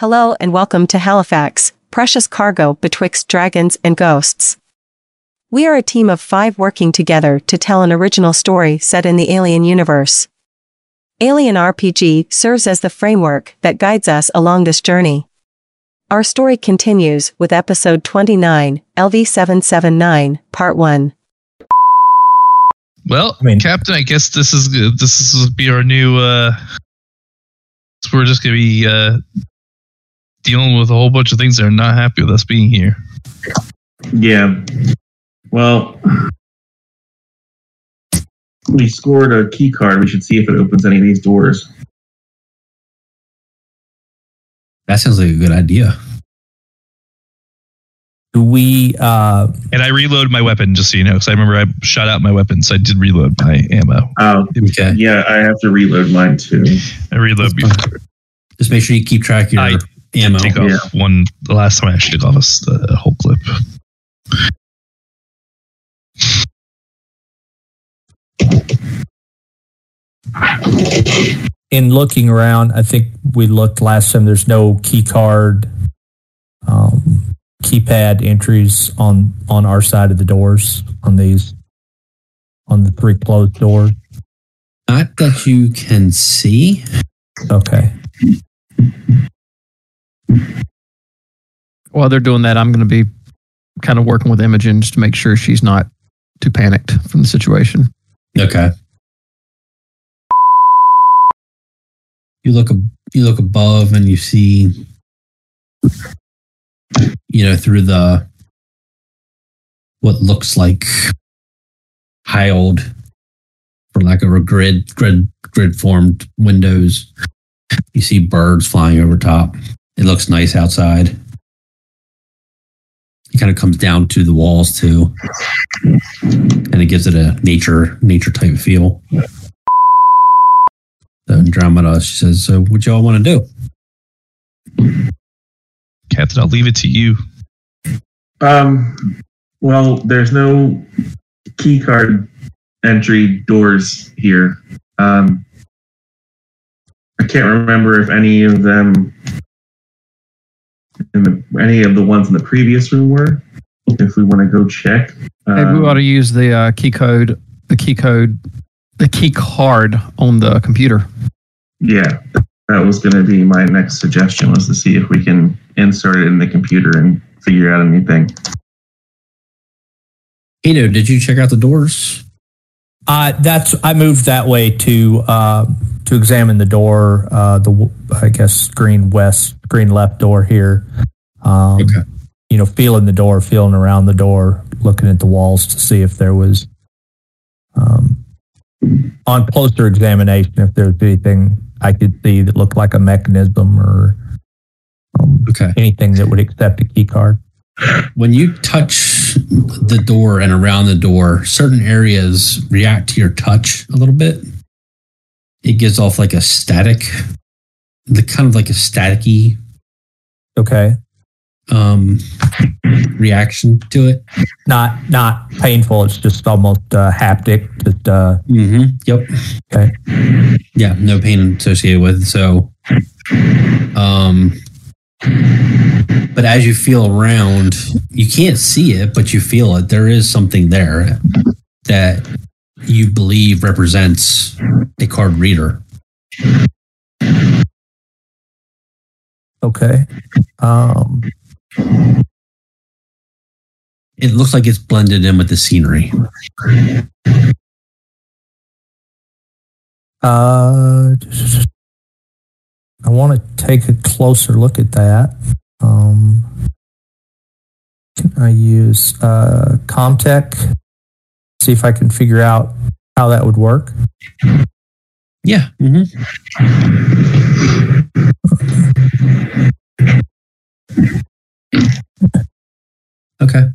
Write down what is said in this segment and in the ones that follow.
Hello and welcome to Halifax, precious cargo betwixt dragons and ghosts. We are a team of five working together to tell an original story set in the Alien universe. Alien RPG serves as the framework that guides us along this journey. Our story continues with episode 29, LV779, part 1. Well, I mean- Captain, I guess this is. This is be our new. uh so We're just gonna be uh dealing with a whole bunch of things that are not happy with us being here. Yeah. Well, we scored a key card. We should see if it opens any of these doors. That sounds like a good idea. Do we uh And I reload my weapon just so you know, because I remember I shot out my weapon, so I did reload my ammo. Oh, Okay. yeah, I have to reload mine too. I reload before Just make sure you keep track of your I ammo. take off Yeah. one. The last time I actually took off a s- a whole clip. in looking around, I think we looked last time there's no key card um keypad entries on on our side of the doors on these on the three closed doors. Not that you can see. Okay. While they're doing that, I'm going to be kind of working with Imogen just to make sure she's not too panicked from the situation. Okay. You look you look above and you see you know through the what looks like tiled for lack of a grid grid grid formed windows. You see birds flying over top. It looks nice outside. It kind of comes down to the walls too and it gives it a nature nature type feel. So Andromeda, she says, "So, what y'all want to do?" Captain, I'll leave it to you. Um, well, there's no key card entry doors here. Um, I can't remember if any of them, in the, any of the ones in the previous room were. If we want to go check, Maybe we Um, ought to use the uh, key code, the key code, the key card on the computer. Yeah, that was going to be my next suggestion was to see if we can insert it in the computer and figure out anything. Ado, did you check out the doors? Uh that's I moved that way to uh to examine the door uh the I guess green west green left door here. Um Okay. you know, feeling the door, feeling around the door, looking at the walls to see if there was, um, on closer examination, if there's anything I could see that looked like a mechanism or um, Okay. anything that would accept a key card. When you touch the door and around the door, certain areas react to your touch a little bit. It gives off like a static, the kind of like a staticky Okay. um, reaction to it. Not not painful. It's just almost uh, haptic. Just uh, Mm-hmm. Yep. Okay. Yeah, no pain associated with. it. So, um, but as you feel around, you can't see it, but you feel it. There is something there that you believe represents a card reader. okay. Um, It looks like it's blended in with the scenery. Uh, I want to take a closer look at that. Um, can I use uh, Comtech? See if I can figure out how that would work. Yeah. hmm Okay.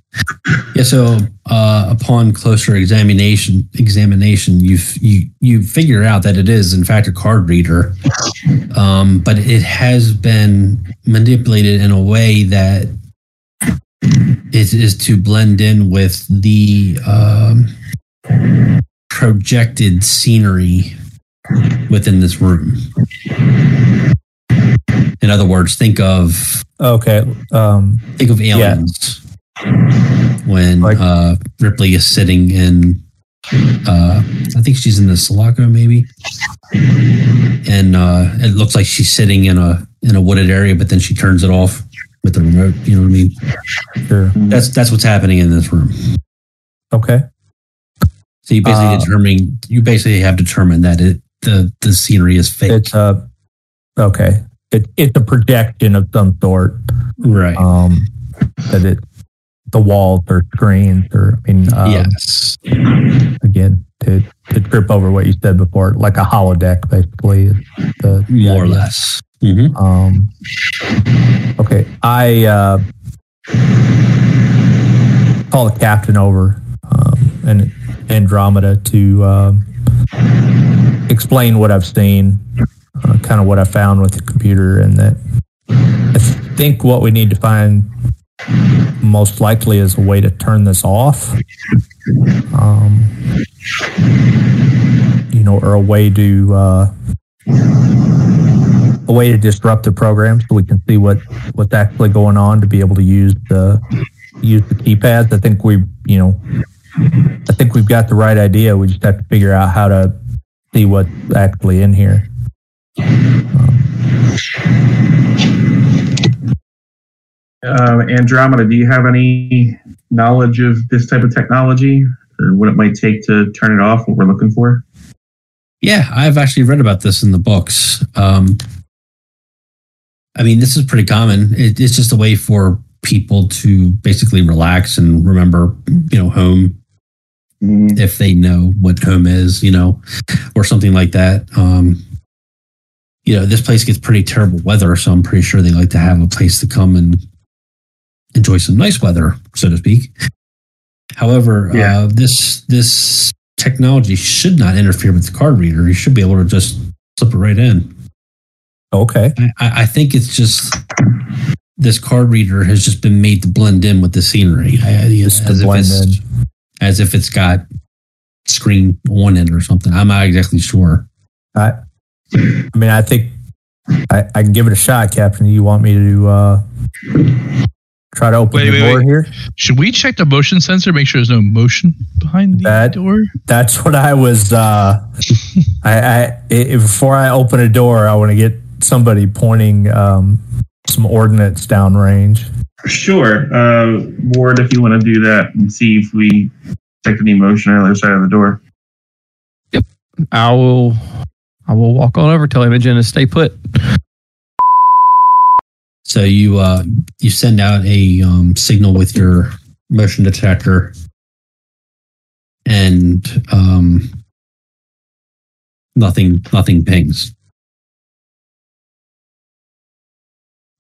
Yeah. So, uh, upon closer examination, examination, you you you figure out that it is in fact a card reader, um, but it has been manipulated in a way that is is to blend in with the um, projected scenery within this room. In other words, think of Okay. Um, think of aliens when Like- uh, Ripley is sitting in. Uh, I think she's in the Sulaco, maybe, and uh, it looks like she's sitting in a in a wooded area, but then she turns it off with the remote. You know what I mean? sure. That's that's what's happening in this room. Okay. So you basically Uh, determining you basically have determined that it the the scenery is fake, It's a okay. It, it's a projection of some sort. right? Um, that it the walls or screens or I mean, um, yes, again to to trip over what you said before, like a holodeck, basically. is The, the more or idea. less. hmm Um, okay, I uh, call the captain over um, and Andromeda to um, explain what I've seen, uh, kind of what I found with the computer, and that I think what we need to find most likely is a way to turn this off. Um, you know, or a way to uh, a way to disrupt the program so we can see what what's actually going on to be able to use the use the keypads. I think we, you know, I think we've got the right idea. We just have to figure out how to see what's actually in here. Uh, Andromeda, do you have any knowledge of this type of technology or what it might take to turn it off? What we're looking for? Yeah, I've actually read about this in the books. Um, I mean, this is pretty common. It, it's just a way for people to basically relax and remember, you know, home Mm, if they know what home is, you know, or something like that. Um, you know, this place gets pretty terrible weather, so I'm pretty sure they like to have a place to come and enjoy some nice weather, so to speak. However, Yeah. uh, this this technology should not interfere with the card reader. You should be able to just slip it right in. Okay. I, I think it's just this card reader has just been made to blend in with the scenery, I, Just as if it's in. as if it's got screen on it or something. I'm not exactly sure. I, I mean, I think I, I can give it a shot, Captain. You want me to uh, try to open Wait, the wait, door wait. here? Should we check the motion sensor? Make sure there's no motion behind the That- door. That's what I was. Uh, I, I i before I open a door, I want to get somebody pointing um, some ordnance downrange. Sure. Uh, Ward, if you want to do that and see if we detect any motion on the other side of the door. Yep, I will. I will walk on over. Tell Imogen to stay put. So you uh, you send out a um, signal with your motion detector, and um, nothing nothing pings.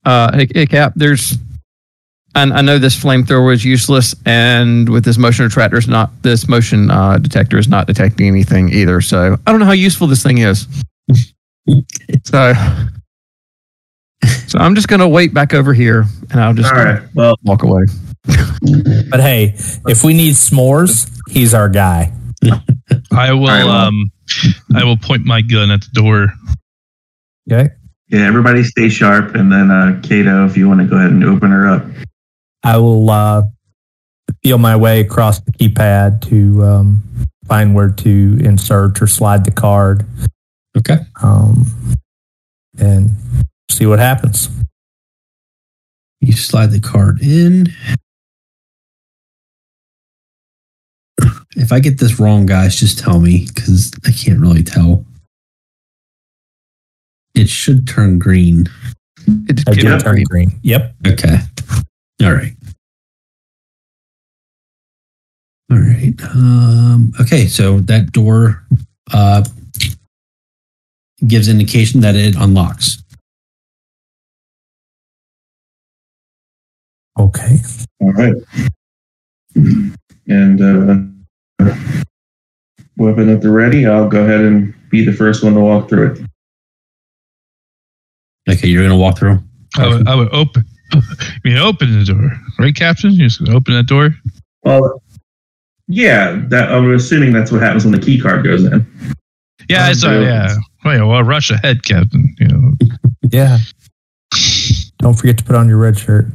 Uh, hey, hey, Cap. There's. I, I know this flamethrower is useless, and with this motion detector, is not this motion uh, detector is not detecting anything either. So I don't know how useful this thing is. so, so I'm just gonna wait back over here, and I'll just All right. Well, walk away. But hey, if we need s'mores, he's our guy. I will. right, well. um, I will point my gun at the door. Okay. yeah, everybody stay sharp. And then, uh, Kato, if you want to go ahead and open her up. I will uh, feel my way across the keypad to um, find where to insert or slide the card Okay. um, and see what happens. You slide the card in. If I get this wrong, guys, just tell me because I can't really tell. It should turn green. It, I did turn green. Yep. Okay. All right. All right. Um, okay. So that door uh, gives indication that it unlocks. Okay. All right. And uh, weapon at the ready. I'll go ahead and be the first one to walk through it. Okay. You're going to walk through? I would, I would open. I mean, open the door, right, Captain? You're just gonna open that door. Well, yeah, that, I'm assuming that's what happens when the key card goes in. Yeah, Um, it's uh, yeah. yeah. Well, yeah, well, rush ahead, Captain. You know, Yeah. Don't forget to put on your red shirt.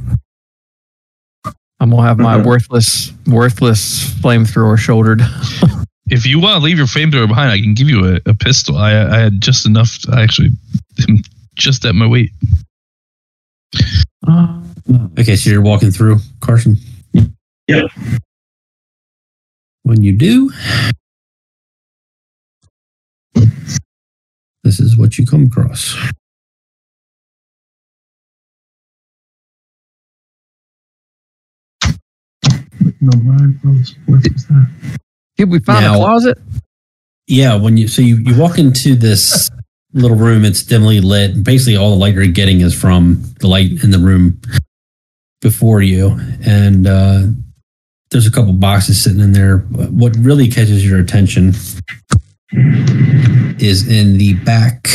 I'm gonna have my Okay. worthless, worthless flamethrower shouldered. If you want to leave your flamethrower behind, I can give you a, a pistol. I, I had just enough. To, I actually just at my weight. Uh, okay, so you're walking through, Carson? Yep. When you do, this is what you come across. No, what was that? Did we find Now- a closet? Yeah, when you so you, you walk into this little room, it's dimly lit. Basically, all the light you're getting is from the light in the room before you, and uh, there's a couple boxes sitting in there. What really catches your attention is in the back.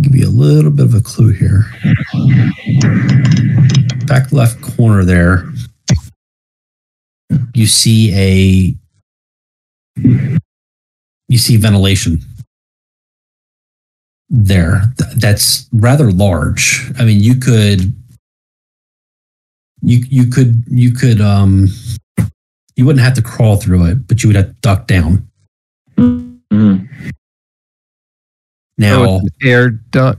Give you a little bit of a clue here. Back left corner there, you see a you see ventilation there. That's rather large. I mean you could you you could you could um you wouldn't have to crawl through it but you would have to duck down. Mhm. now Oh, air duct.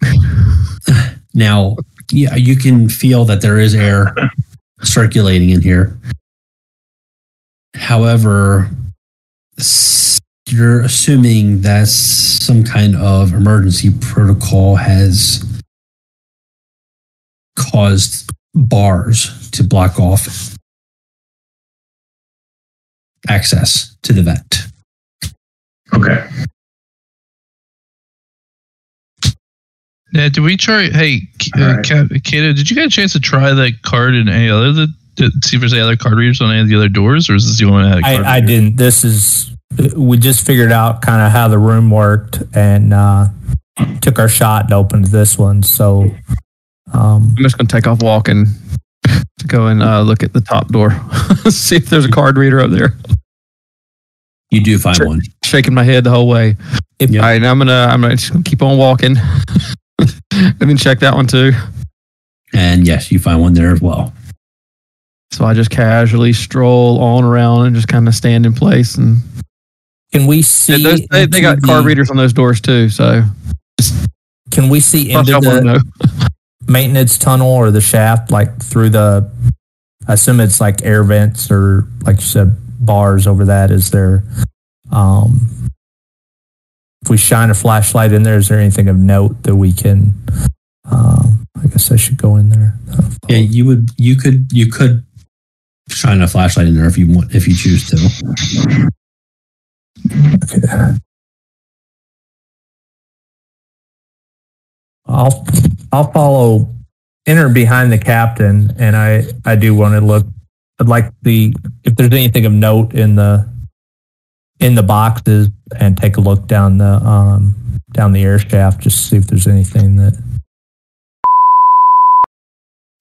now yeah you can feel that there is air circulating in here however you're assuming that some kind of emergency protocol has caused bars to block off access to the vent Okay. Yeah, did we try? Hey, K- uh, Alright. Kat- Kato, did you get a chance to try that card in any other? The, to see if there's any other card readers on any of the other doors, or is this the only one that had a card I, I didn't. This is we just figured out kind of how the room worked and uh, took our shot and opened this one. So um, I'm just gonna take off walking to go and uh, look at the top door, see if there's a card reader up there. you do find Sure. one Shaking my head the whole way. If- All right, now I'm gonna I'm gonna just keep on walking, and then check that one too. and yes you find one there as well So I just casually stroll on around and just kind of stand in place. And can we see? those, they, they got card readers on those doors too. So Can we see into the maintenance tunnel or the shaft, like through the? I assume it's like air vents or, like you said, bars over that. Is there? Um, if we shine a flashlight in there, is there anything of note that we can? Um, I guess I should go in there. Yeah, you would. You could. You could shine a flashlight in there if you want, if you choose to. Okay. I'll I'll follow enter behind the captain and I I do want to look I'd like the if there's anything of note in the in the boxes and take a look down the um down the air shaft just to see if there's anything that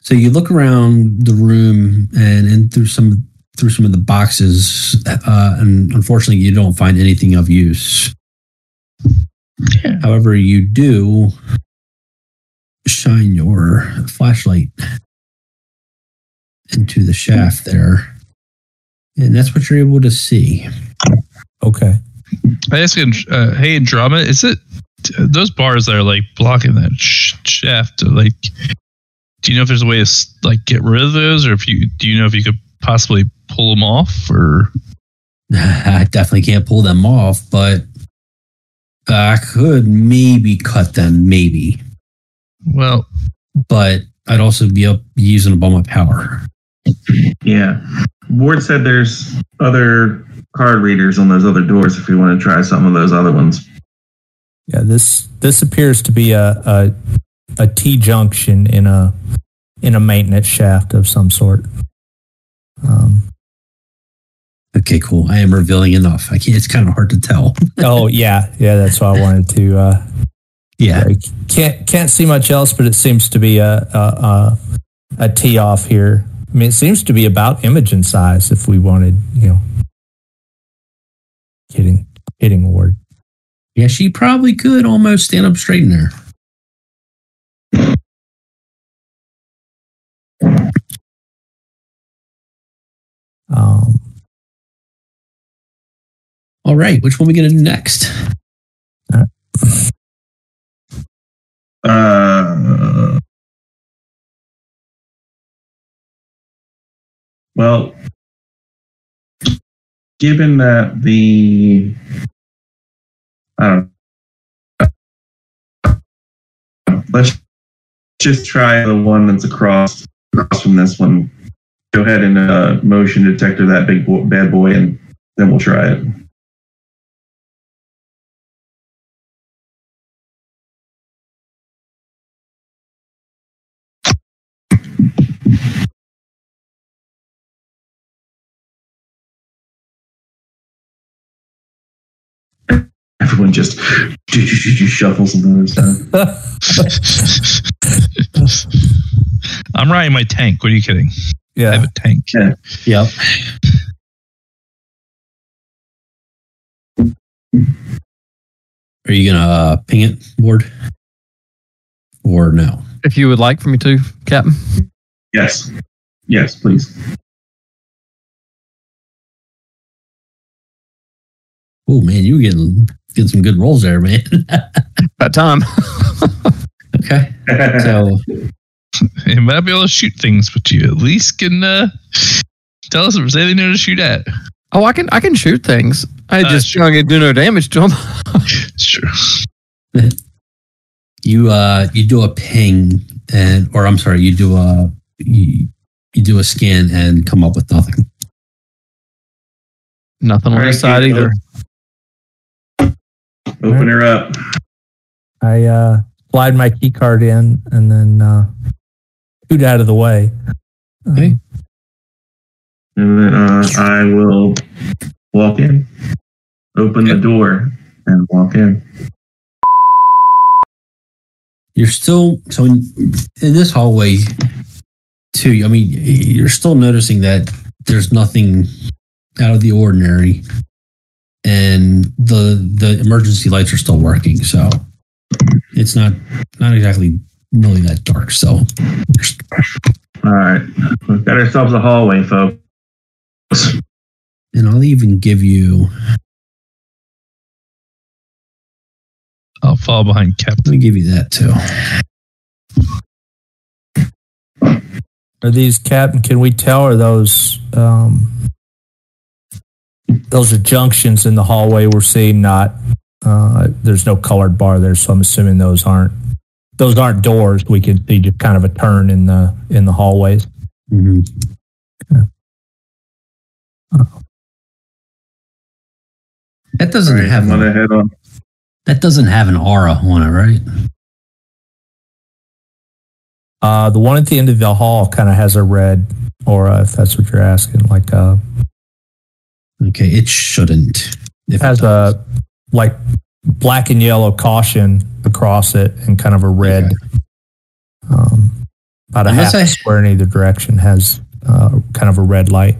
So you look around the room and in through some through some of the boxes, uh, and unfortunately, you don't find anything of use. Yeah. However, you do shine your flashlight into the shaft there, and that's what you're able to see. Okay. I ask him, uh, hey, Andromeda, is it those bars that are like blocking that shaft? Like, do you know if there's a way to like get rid of those, or if you do you know if you could possibly pull them off, or I definitely can't pull them off, but I could maybe cut them, maybe. well, But I'd also be up using a bomb of power. Yeah. Ward said there's other card readers on those other doors if you want to try some of those other ones. Yeah, this this appears to be a a, a T junction in a in a maintenance shaft of some sort. Um, Okay, cool. I am revealing enough. I can't, it's kind of hard to tell. oh yeah, yeah, that's why I wanted to. Uh, Yeah. I can't can't see much else, but it seems to be a a, a a tee off here. I mean, it seems to be about Imogen size. If we wanted, you know, Kidding, hitting award. Yeah, she probably could almost stand up straight in there. Um, all right, which one we gonna do next? Uh, well, given that the I don't know, let's just try the one that's across across from this one. Go ahead and uh, motion detector that big bad boy, and then we'll try it. Everyone just shuffles and goes down. I'm riding my tank. What are you kidding? Yeah, I have a tank. Yep. Are you gonna uh, ping it, Ward, or no? If you would like for me to, Captain. Yes, yes, please. Oh man, you were getting getting some good rolls there, man. About time. okay, so You might be able to shoot things, but you at least can uh, tell us if there's anything there to shoot at. Oh, I can I can shoot things. I Uh, just sure. don't do no damage to them. It's true. you uh you do a ping and or I'm sorry, you do a you, you do a scan and come up with nothing. Nothing on All this right, side keep either. Open her up. I uh, slide my key card in and then uh, scoot out of the way. Okay. And then uh, I will walk in, open the door, and walk in. You're still so in, in this hallway too. I mean, you're still noticing that there's nothing out of the ordinary, and the the emergency lights are still working. So it's not not exactly really that dark. So All right, we've got ourselves a hallway, folks. and I'll even give you. I'll fall behind Captain. Let me give you that too. Are these Captain? Can we tell? Are those um, those are junctions in the hallway we're seeing? Not uh, there's no colored bar there, so I'm assuming those aren't those aren't doors. We can see just kind of a turn in the in the hallways. Mhm. That doesn't All right, have I'm a, head on. that doesn't have an aura on it, right? Uh, the one at the end of the hall kind of has a red aura, if that's what you're asking. Like uh, Okay, it shouldn't. If it has does. a like black and yellow caution across it, and kind of a red. Um, about a Unless half I- square in either direction has uh, kind of a red light.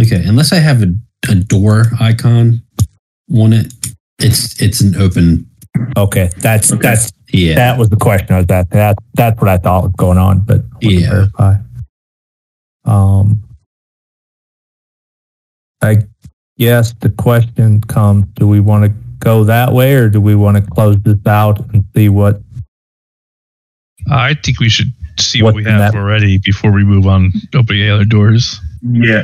Okay, unless I have a, a door icon on it, it's it's an open. Okay, that's Okay. that's Yeah, that was the question I was asking. That that's what I thought was going on, but Yeah. verify. Um, I guess the question comes: Do we want to go that way, or do we want to close this out and see what? I think we should see what we have that- already before we move on opening the other doors. Yeah,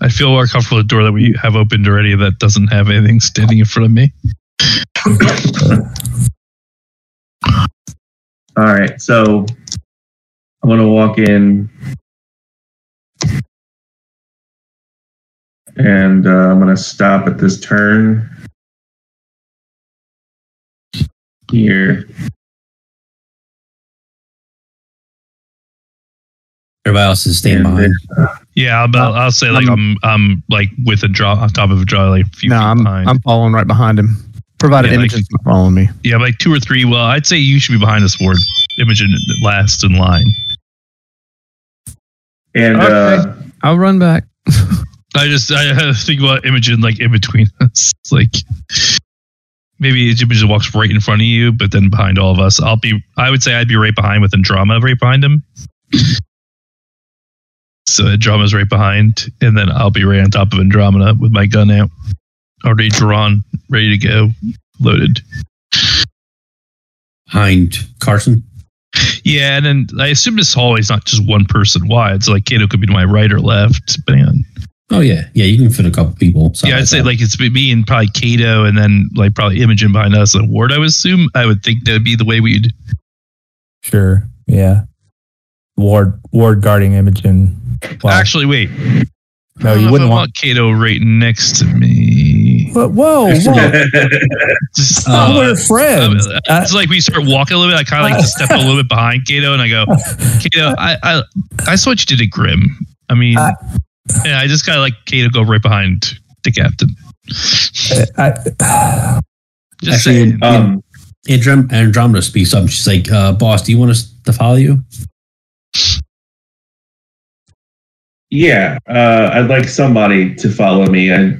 I feel more comfortable with the door that we have opened already that doesn't have anything standing in front of me. All right, so I'm gonna walk in, and uh, I'm gonna stop at this turn here. everybody else is staying And behind. then- Yeah, I'll, I'll, I'll say like I'm I'm like with a draw on top of a draw like a few No, feet I'm behind. I'm following right behind him. Provided Yeah, Imogen's not following me. yeah, like two or three. Well, I'd say you should be behind us, Ward. Imogen last in line. And uh, I'll run back. I just I had to think about Imogen like in between us. It's like maybe Imogen walks right in front of you, but then behind all of us. I'll be I would say I'd be right behind with Androma right behind him. So Andromeda's right behind, and then I'll be right on top of Andromeda with my gun out, already drawn, ready to go, loaded. Behind Carson. Yeah, and then I assume this hallway is not just one person wide. So like Kato could be to my right or left, on. Oh yeah, yeah. You can fit a couple people. yeah, I'd say side. like it's me and probably Kato, and then like probably Imogen behind us and Ward. I would assume. I would think that would be the way we'd. Sure. Yeah. Ward Ward guarding Imogen. Well, Actually, wait. No, you wouldn't want. Kato right next to me. But whoa, whoa. Just, Uh, we're friends. it's like we start walking a little bit. I kind of like to step a little bit behind Kato, and I go, Kato, I, I, I saw what you did at Grim. I mean, Uh, yeah, I just kind of like Kato go right behind the captain. I, Just Actually, saying. um, Androm- Andromeda speaks up. She's like, uh, "Boss, do you want us to follow you?" Yeah, uh, I'd like somebody to follow me. I,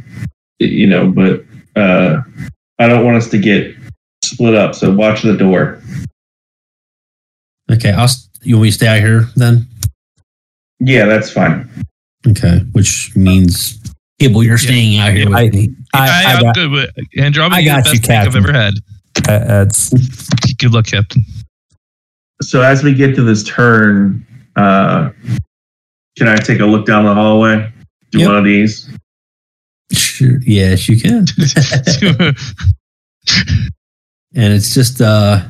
you know, but uh, I don't want us to get split up. So watch the door. Okay, I'll. s- You want me to stay out here then? Yeah, that's fine. Okay, which means Cable, you're staying out here I- with me. I, I, I am got, good with Andromeda. I you're got the you, best pick I've ever had. uh, that's Good luck, Captain. So as we get to this turn, uh, can I take a look down the hallway? Do Yep. one of these? Sure. Yes, you can. and it's just uh,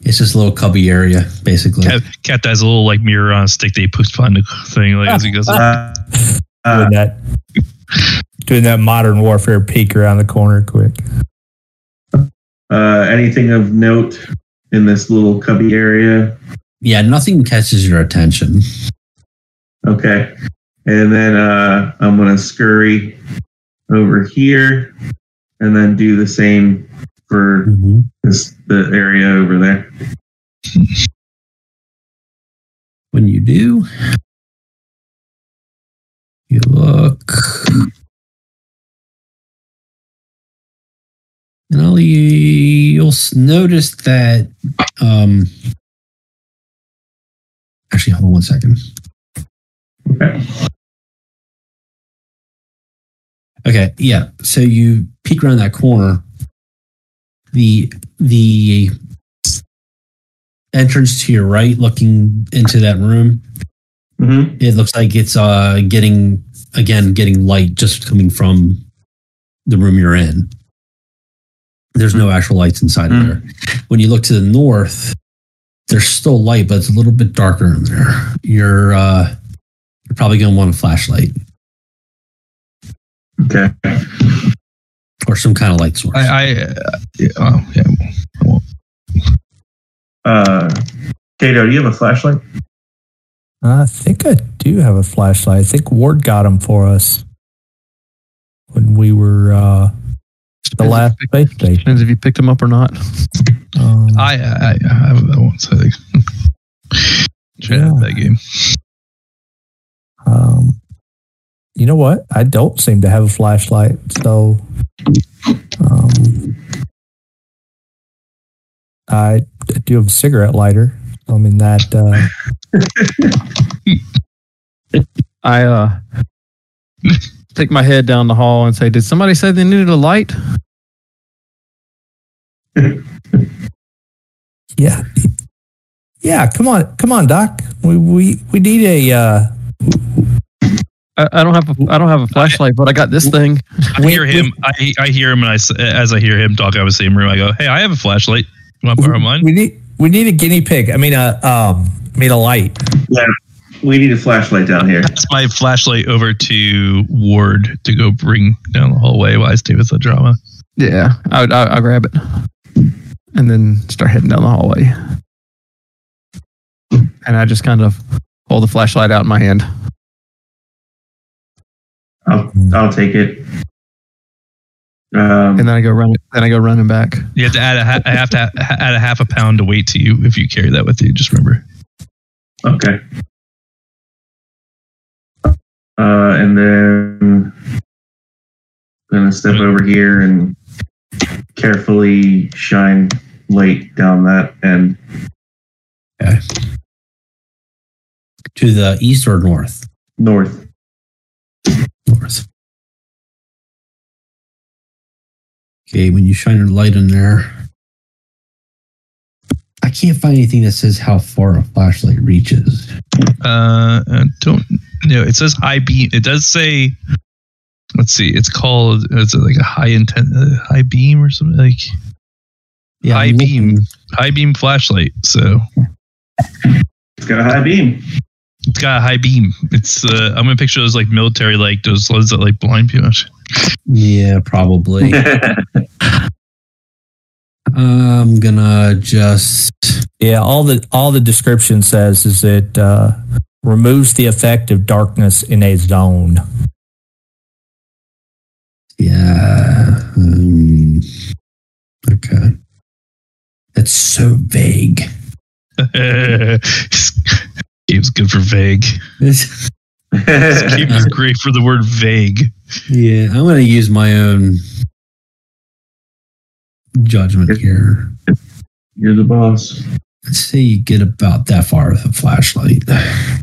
it's just a little cubby area basically. Cat, Cap has a little like mirror on a stick that he puts behind the thing like as he goes. Uh, uh, doing that. Doing that modern warfare peek around the corner quick. uh, anything of note in this little cubby area? Yeah, nothing catches your attention. Okay. And then uh, I'm going to scurry over here and then do the same for this the area over there. When you do, you look. And I'll, you'll notice that. Um, actually, hold on one second. Okay. Okay, yeah. So you peek around that corner. The the entrance to your right, looking into that room, hmm it looks like it's uh getting again getting light just coming from the room you're in. There's no actual lights inside of Hmm. there. When you look to the north, there's still light, but it's a little bit darker in there. You're uh you're probably gonna want a flashlight Okay. or some kind of light source. I, I uh, yeah, oh, yeah. Uh, Kato, do you have a flashlight? I think I do have a flashlight. I think Ward got them for us when we were uh, the last space station. Depends if you picked them up or not. Um, I, I, I have that one. So like, trying Yeah. that game. Um, you know what? I don't seem to have a flashlight, so um, I do have a cigarette lighter. I mean that. Uh, I uh, stick my head down the hall and say, "Did somebody say they needed a light?" yeah, yeah. Come on, come on, Doc. We we we need a. Uh, I, I don't have a, I don't have a flashlight, but I got this thing. I hear him. I, I hear him, and I as I hear him talk out of the same room, I go, "Hey, I have a flashlight. You want to borrow mine?" we need we need a guinea pig. I mean a um. I mean a light. Yeah, We need a flashlight down here. Pass my flashlight over to Ward to go bring down the hallway while I stay with the drama. Yeah, I would, I, I'll grab it and then start heading down the hallway. And I just kind of hold the flashlight out in my hand. I'll I'll take it. Um, And then I go run. Then I go running back. You have to add a ha- I have to ha- add a half a pound to weight to you if you carry that with you. Just remember. okay. Uh, and then I'm gonna step over here and carefully shine light down that end. To the east or north. North. north. Okay, when you shine a light in there, I can't find anything that says how far a flashlight reaches. Uh, I don't know. It says high beam. It does say. Let's see. It's called. It's like a high intent, uh, high beam or something like Yeah, high beam, high beam flashlight. So It's got a high beam. It's got a high beam. It's. Uh, I'm gonna picture those like military, like those ones that like blind people. Yeah, probably. I'm gonna just Yeah, all the all the description says is it uh, removes the effect of darkness in a zone. yeah. um, okay. That's so vague. Game's good for vague. This game is great for the word vague. Yeah, I'm going to use my own judgment here. You're the boss. Let's say you get about that far with a flashlight That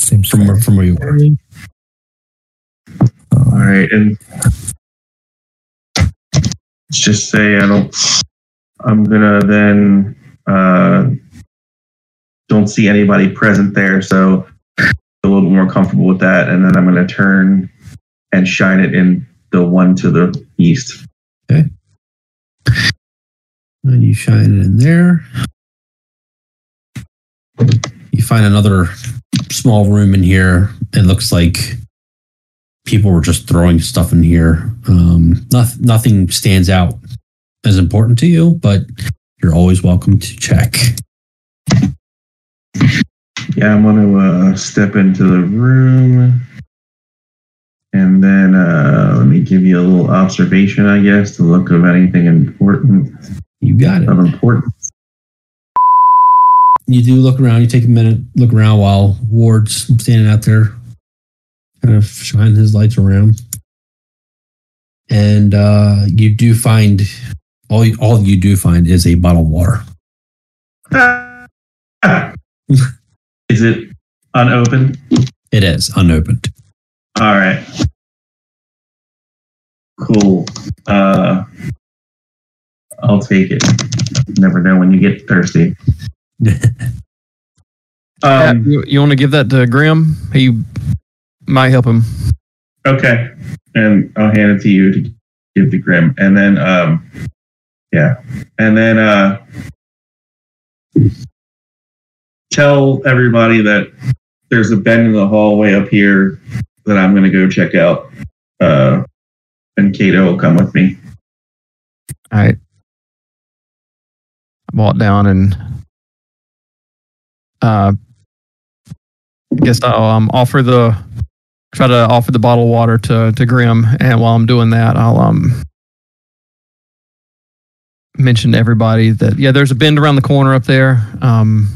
seems from where, from where you were. All right, and let's just say I don't. I'm gonna then uh, don't see anybody present there, so a little more comfortable with that, and then I'm gonna turn and shine it in the one to the east. Okay. And you shine it in there. You find another small room in here. It looks like people were just throwing stuff in here. Um, noth- nothing stands out as important to you, but you're always welcome to check. Yeah, I'm gonna uh, step into the room, and then uh, let me give you a little observation, I guess, to look of anything important You got it. of importance. You do look around. You take a minute, look around while Ward's standing out there, kind of shining his lights around. And uh, you do find all. All you do find is a bottle of water. Is it unopened? It is unopened. All right. Cool. Uh, I'll take it. Never know when you get thirsty. Um, you, you want to give that to Grim? He might help him. okay. And I'll hand it to you to give to Grim. And then, um, yeah. And then, uh, tell everybody that there's a bend in the hallway up here that I'm going to go check out. Uh, and Kato will come with me. All right. I walk down and uh, I guess I'll um, offer the try to offer the bottle of water to to Grim, and while I'm doing that, I'll um mention to everybody that yeah, there's a bend around the corner up there. Um,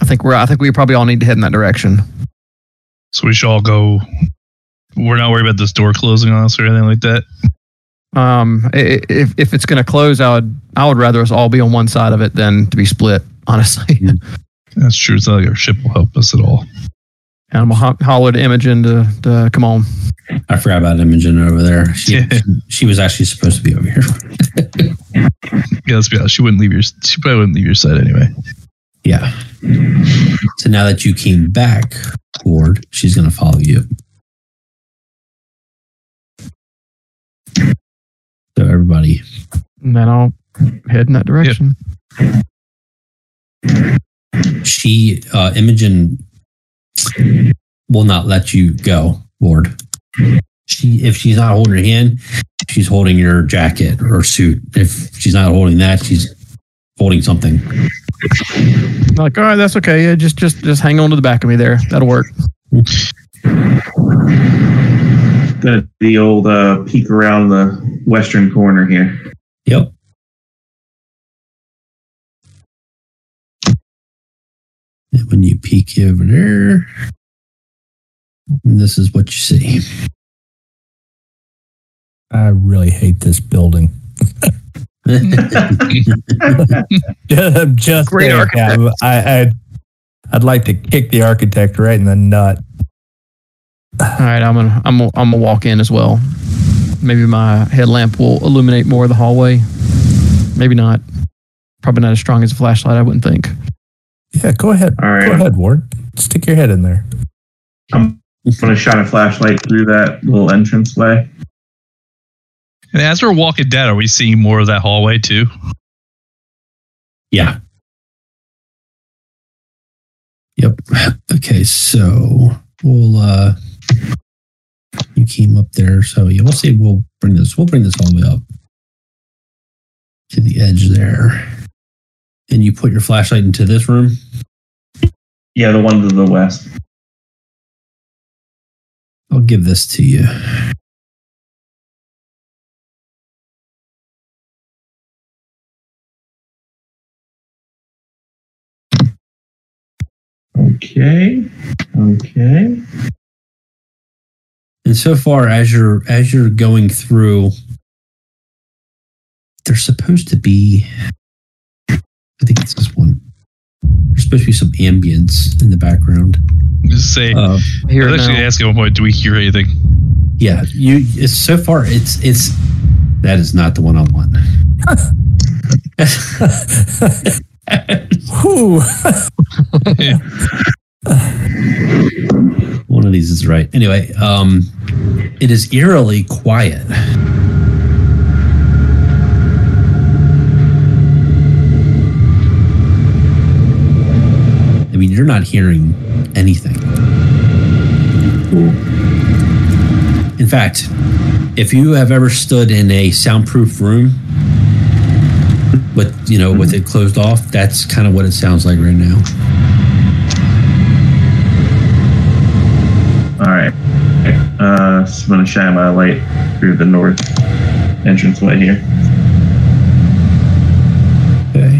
I think we're I think we probably all need to head in that direction. So we should all go. We're not worried about this door closing on us or anything like that. Um, i- i- if if it's going to close, I would I would rather us all be on one side of it than to be split. Honestly, That's true. It's not like our ship will help us at all. and I'm gonna ho- holler to Imogen to to come on. I forgot about Imogen over there. She, she was actually supposed to be over here. Yeah, let's be honest. She wouldn't leave your. She probably wouldn't leave your side anyway. Yeah. So now that you came back, Ward, she's going to follow you. So everybody, And then I'll head in that direction. she uh, Imogen will not let you go, Ward. She if she's not holding your hand, she's holding your jacket or suit. If she's not holding that, she's holding something. I'm like, all right, that's okay. Yeah, just just just hang on to the back of me there. That'll work. the, the old uh, peek around the western corner here. Yep. And when you peek over there, this is what you see. I really hate this building. I'm just Great saying, architect. yeah, I, I I'd like to kick the architect right in the nut. All right, I'm gonna I'm gonna, I'm gonna walk in as well. Maybe my headlamp will illuminate more of the hallway. Maybe not. Probably not as strong as a flashlight. I wouldn't think. Yeah, go ahead. All right. Go ahead, Ward. Stick your head in there. I'm gonna shine a flashlight through that little entrance way. And as we're walking down, are we seeing more of that hallway too? Yeah. Yep. Okay, so we'll uh you came up there, so yeah, we'll see we'll bring this we'll bring this all the way up to the edge there. And you put your flashlight into this room? Yeah, the one to the west. I'll give this to you. Okay. Okay. And so far as you're as you're going through, there's supposed to be I think it's this one. There's supposed to be some ambience in the background. Just say. Uh, I Here was actually now. gonna ask at one point, do we hear anything? yeah, you it's so far it's it's that is not the one I want. Whew. one of these is right. Anyway, um it is eerily quiet. I mean, you're not hearing anything. In fact, if you have ever stood in a soundproof room with you know with it closed off, that's kind of what it sounds like right now. All right. Uh, so I'm gonna shine my light through the north entrance way here. Okay.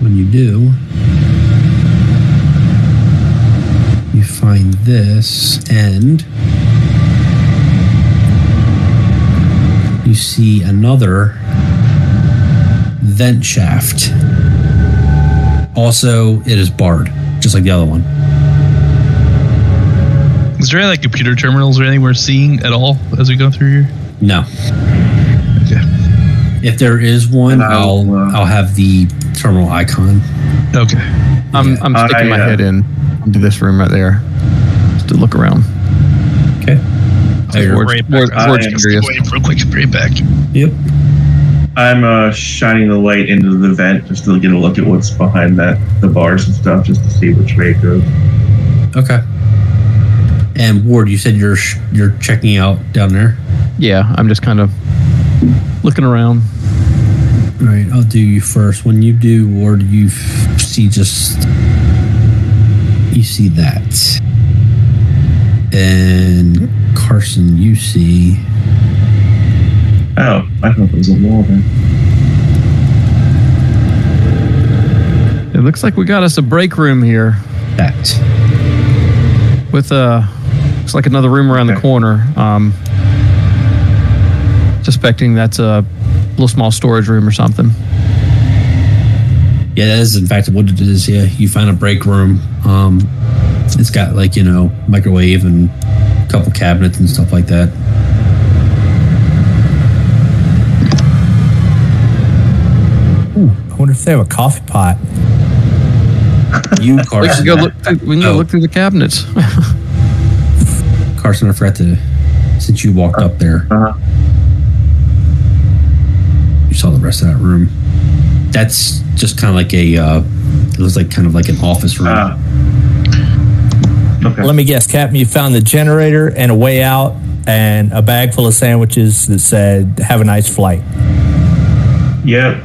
When you do, you find this and you see another vent shaft. Also, it is barred, just like the other one. Is there any like computer terminals or anything we're seeing at all as we go through here? No. Okay. If there is one, I'll, I'll uh, I'll have the terminal icon. Okay. I'm Yeah. I'm I, sticking my uh, head in into this room right there, just to look around. Okay. See if Ward's- right back. Ward- I Ward's am curious. Wait real quick. Bring it back. Yep. I'm uh, shining the light into the vent just to get a look at what's behind that, the bars and stuff, just to see which way it goes. Okay. And Ward, you said you're sh- you're checking out down there. Yeah, I'm just kind of looking around. All right, I'll do you first. When you do, Ward, you f- see just you see that, and Carson, you see Oh, I thought there was a wall there. It looks like we got us a break room here that. with a. looks like another room around the corner. Um, suspecting that's a little small storage room or something. Yeah, that is in fact what it is. Yeah, you find a break room. Um, it's got like you know microwave and a couple cabinets and stuff like that. Ooh, I wonder if they have a coffee pot. You, We Carson. can go look. Through, we can go Oh. look through the cabinets. Carson, I forgot to. Since you walked up there, Uh-huh. you saw the rest of that room. That's just kind of like a. Uh, it looks like kind of like an office room. Ah. Okay. Let me guess, Captain, you found the generator and a way out and a bag full of sandwiches that said, have a nice flight. Yep.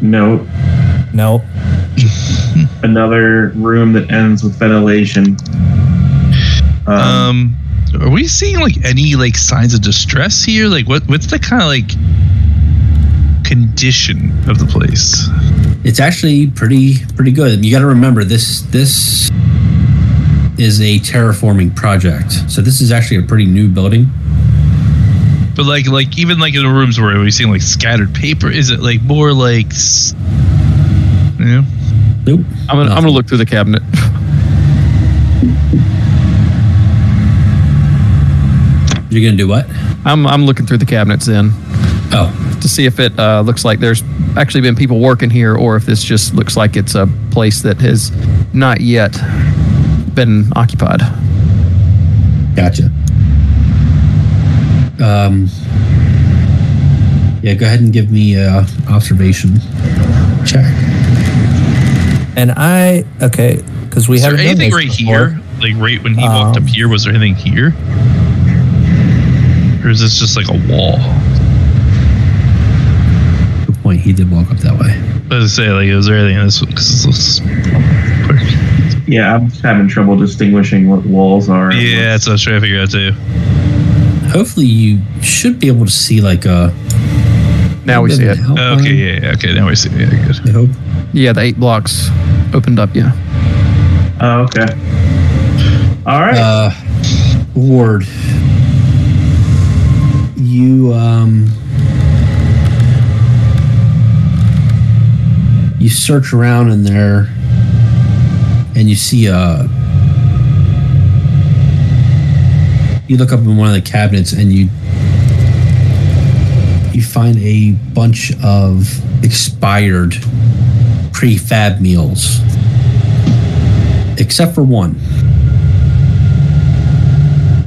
No. No. Another room that ends with ventilation. Um, Um, are we seeing like any like signs of distress here? Like, what what's the kind of like condition of the place? It's actually pretty pretty good. You got to remember this this is a terraforming project, so this is actually a pretty new building. But like like even like in the rooms where we're seeing like scattered paper, is it like more like s- you know? Nope. I'm gonna, I'm gonna look through the cabinet. You're gonna do what? I'm I'm looking through the cabinets then Oh, to see if it uh, looks like there's actually been people working here, or if this just looks like it's a place that has not yet been occupied. gotcha. Um. Yeah, go ahead and give me a observation check. And I okay because we Is haven't done anything right before. here? Like right when he walked Um, up here, was there anything here? Or is this just like a wall? Good point. He did walk up that way. I was say like is there anything in this because this looks Yeah, I'm just having trouble distinguishing what walls are. and Yeah, that's what I was trying to figure out too. Hopefully, you should be able to see like a. Now we see it. outline, Okay, yeah, yeah, okay, now we see. It. Yeah, good. I hope. Yeah, the eight blocks opened up. Yeah. Oh, okay. All right. Uh, Ward, you um, you search around in there, and you see a. You look up in one of the cabinets, and you you find a bunch of expired prefab meals, except for one.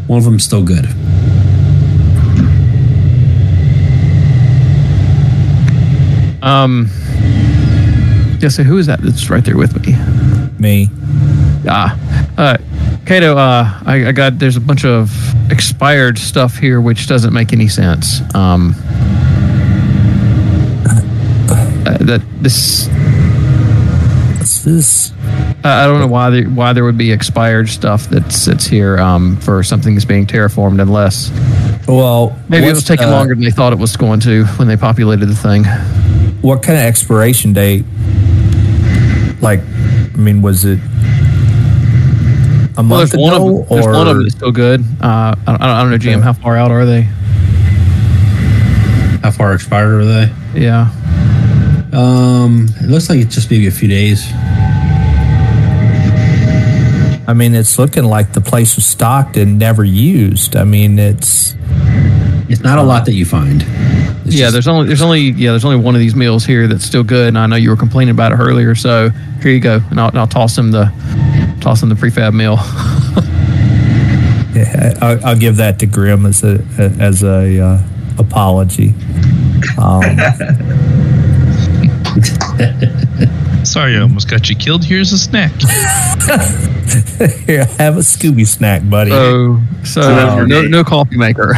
One of them's still good. Um. Yeah. So who is that? That's right there with me. Me. Ah, uh, Kato. Uh, I, I got. There's a bunch of expired stuff here, which doesn't make any sense. Um. uh, that this. What's this? I I don't know why there, why there would be expired stuff that sits here um, for something that's being terraformed, unless Well, maybe it was taking uh, longer than they thought it was going to when they populated the thing. What kind of expiration date? Like, mean, was it a Well, month there's one of ago. There's or one of them that's still good. Uh, I, don't, I don't know, GM. How far out are they? How far expired are they? Yeah. Um, it looks like it's just maybe a few days. I mean, it's looking like the place was stocked and never used. I mean, it's It's not a lot that you find. It's yeah. just- There's only there's only yeah there's only one of these meals here that's still good, and I know you were complaining about it earlier. So here you go, and I'll, I'll toss him the toss him the prefab meal. yeah, I'll, I'll give that to Grim as a as a uh, apology. Um, Sorry, I almost got you killed. Here's a snack. here, have a Scooby snack, buddy. So so Um, no no coffee maker.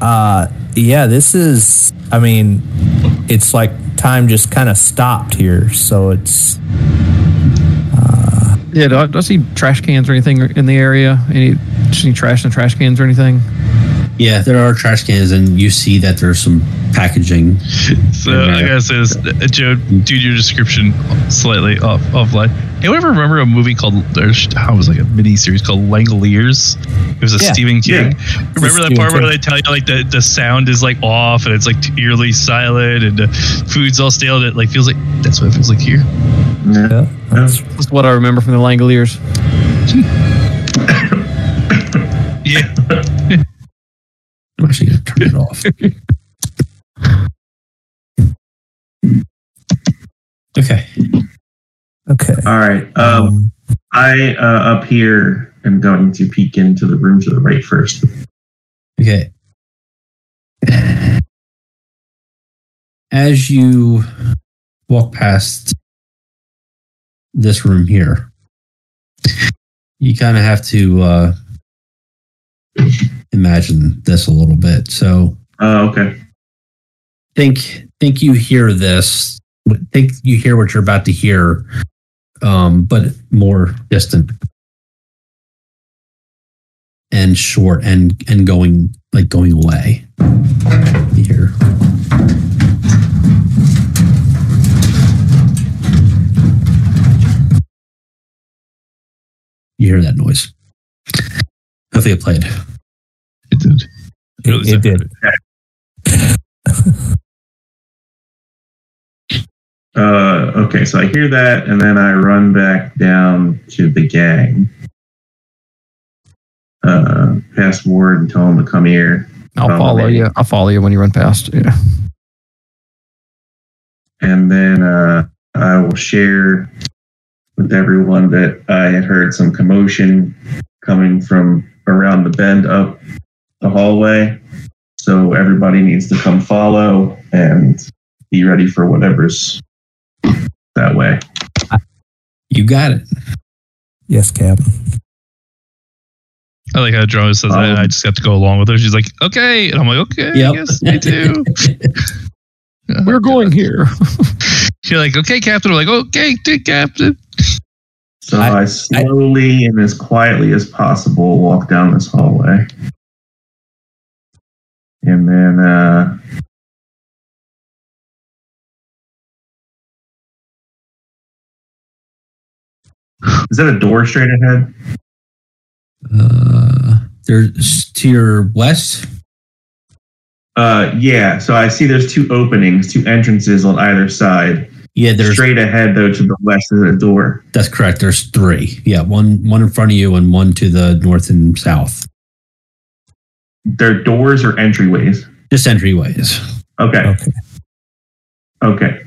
Uh, yeah, this is. I mean, it's like time just kind of stopped here. So it's Uh, yeah. Do I, do I see trash cans or anything in the area? Any just any trash and trash cans or anything? yeah, there are trash cans, and you see that there's some packaging. So I gotta say this, uh, Joe, due to your description slightly off offline. Anyone ever remember a movie called there's how it was like a mini series called Langoliers? It was a Yeah. Stephen King. Yeah. Remember that Stephen part where they tell you like the, the sound is like off and it's like eerily silent and the food's all stale and it like feels like that's what it feels like here. Yeah. yeah, that's, That's what I remember from the Langoliers. Yeah. I'm actually going to turn it off. okay. Okay. All right. Um, Um, I uh, up here am going to peek into the room to the right first. Okay. As you walk past this room here, you kind of have to uh, imagine this a little bit. So Oh, okay. think think you hear this. Think you hear what you're about to hear, um, but more distant and short and and going like going away. You hear. You hear that noise. Hopefully it played. It did. It, it did. Uh, okay, so I hear that, and then I run back down to the gang. Uh, past Ward and tell him to come here. I'll Oh, follow you. I'll follow you when you run past. Yeah. and then uh, I will share with everyone that I had heard some commotion coming from around the bend up the hallway. So everybody needs to come follow and be ready for whatever's that way. You got it. Yes, Cap. I like how Drama says Um, I, I just got to go along with her. She's like, okay. And I'm like, okay, Yep. yes, I do. We're going here. You're like, okay, Captain. I'm like, okay, dude, Captain. So I- I, slowly and as quietly as possible walk down this hallway. And then uh, Is that a door straight ahead? Uh, there's to your west. Uh, yeah. So I see there's two openings, two entrances on either side. Yeah, there's Straight ahead, though, to the west is a door. that's correct. There's three. Yeah, one one in front of you and one to the north and south. They're doors or entryways. Just entryways. Okay. Okay. Okay.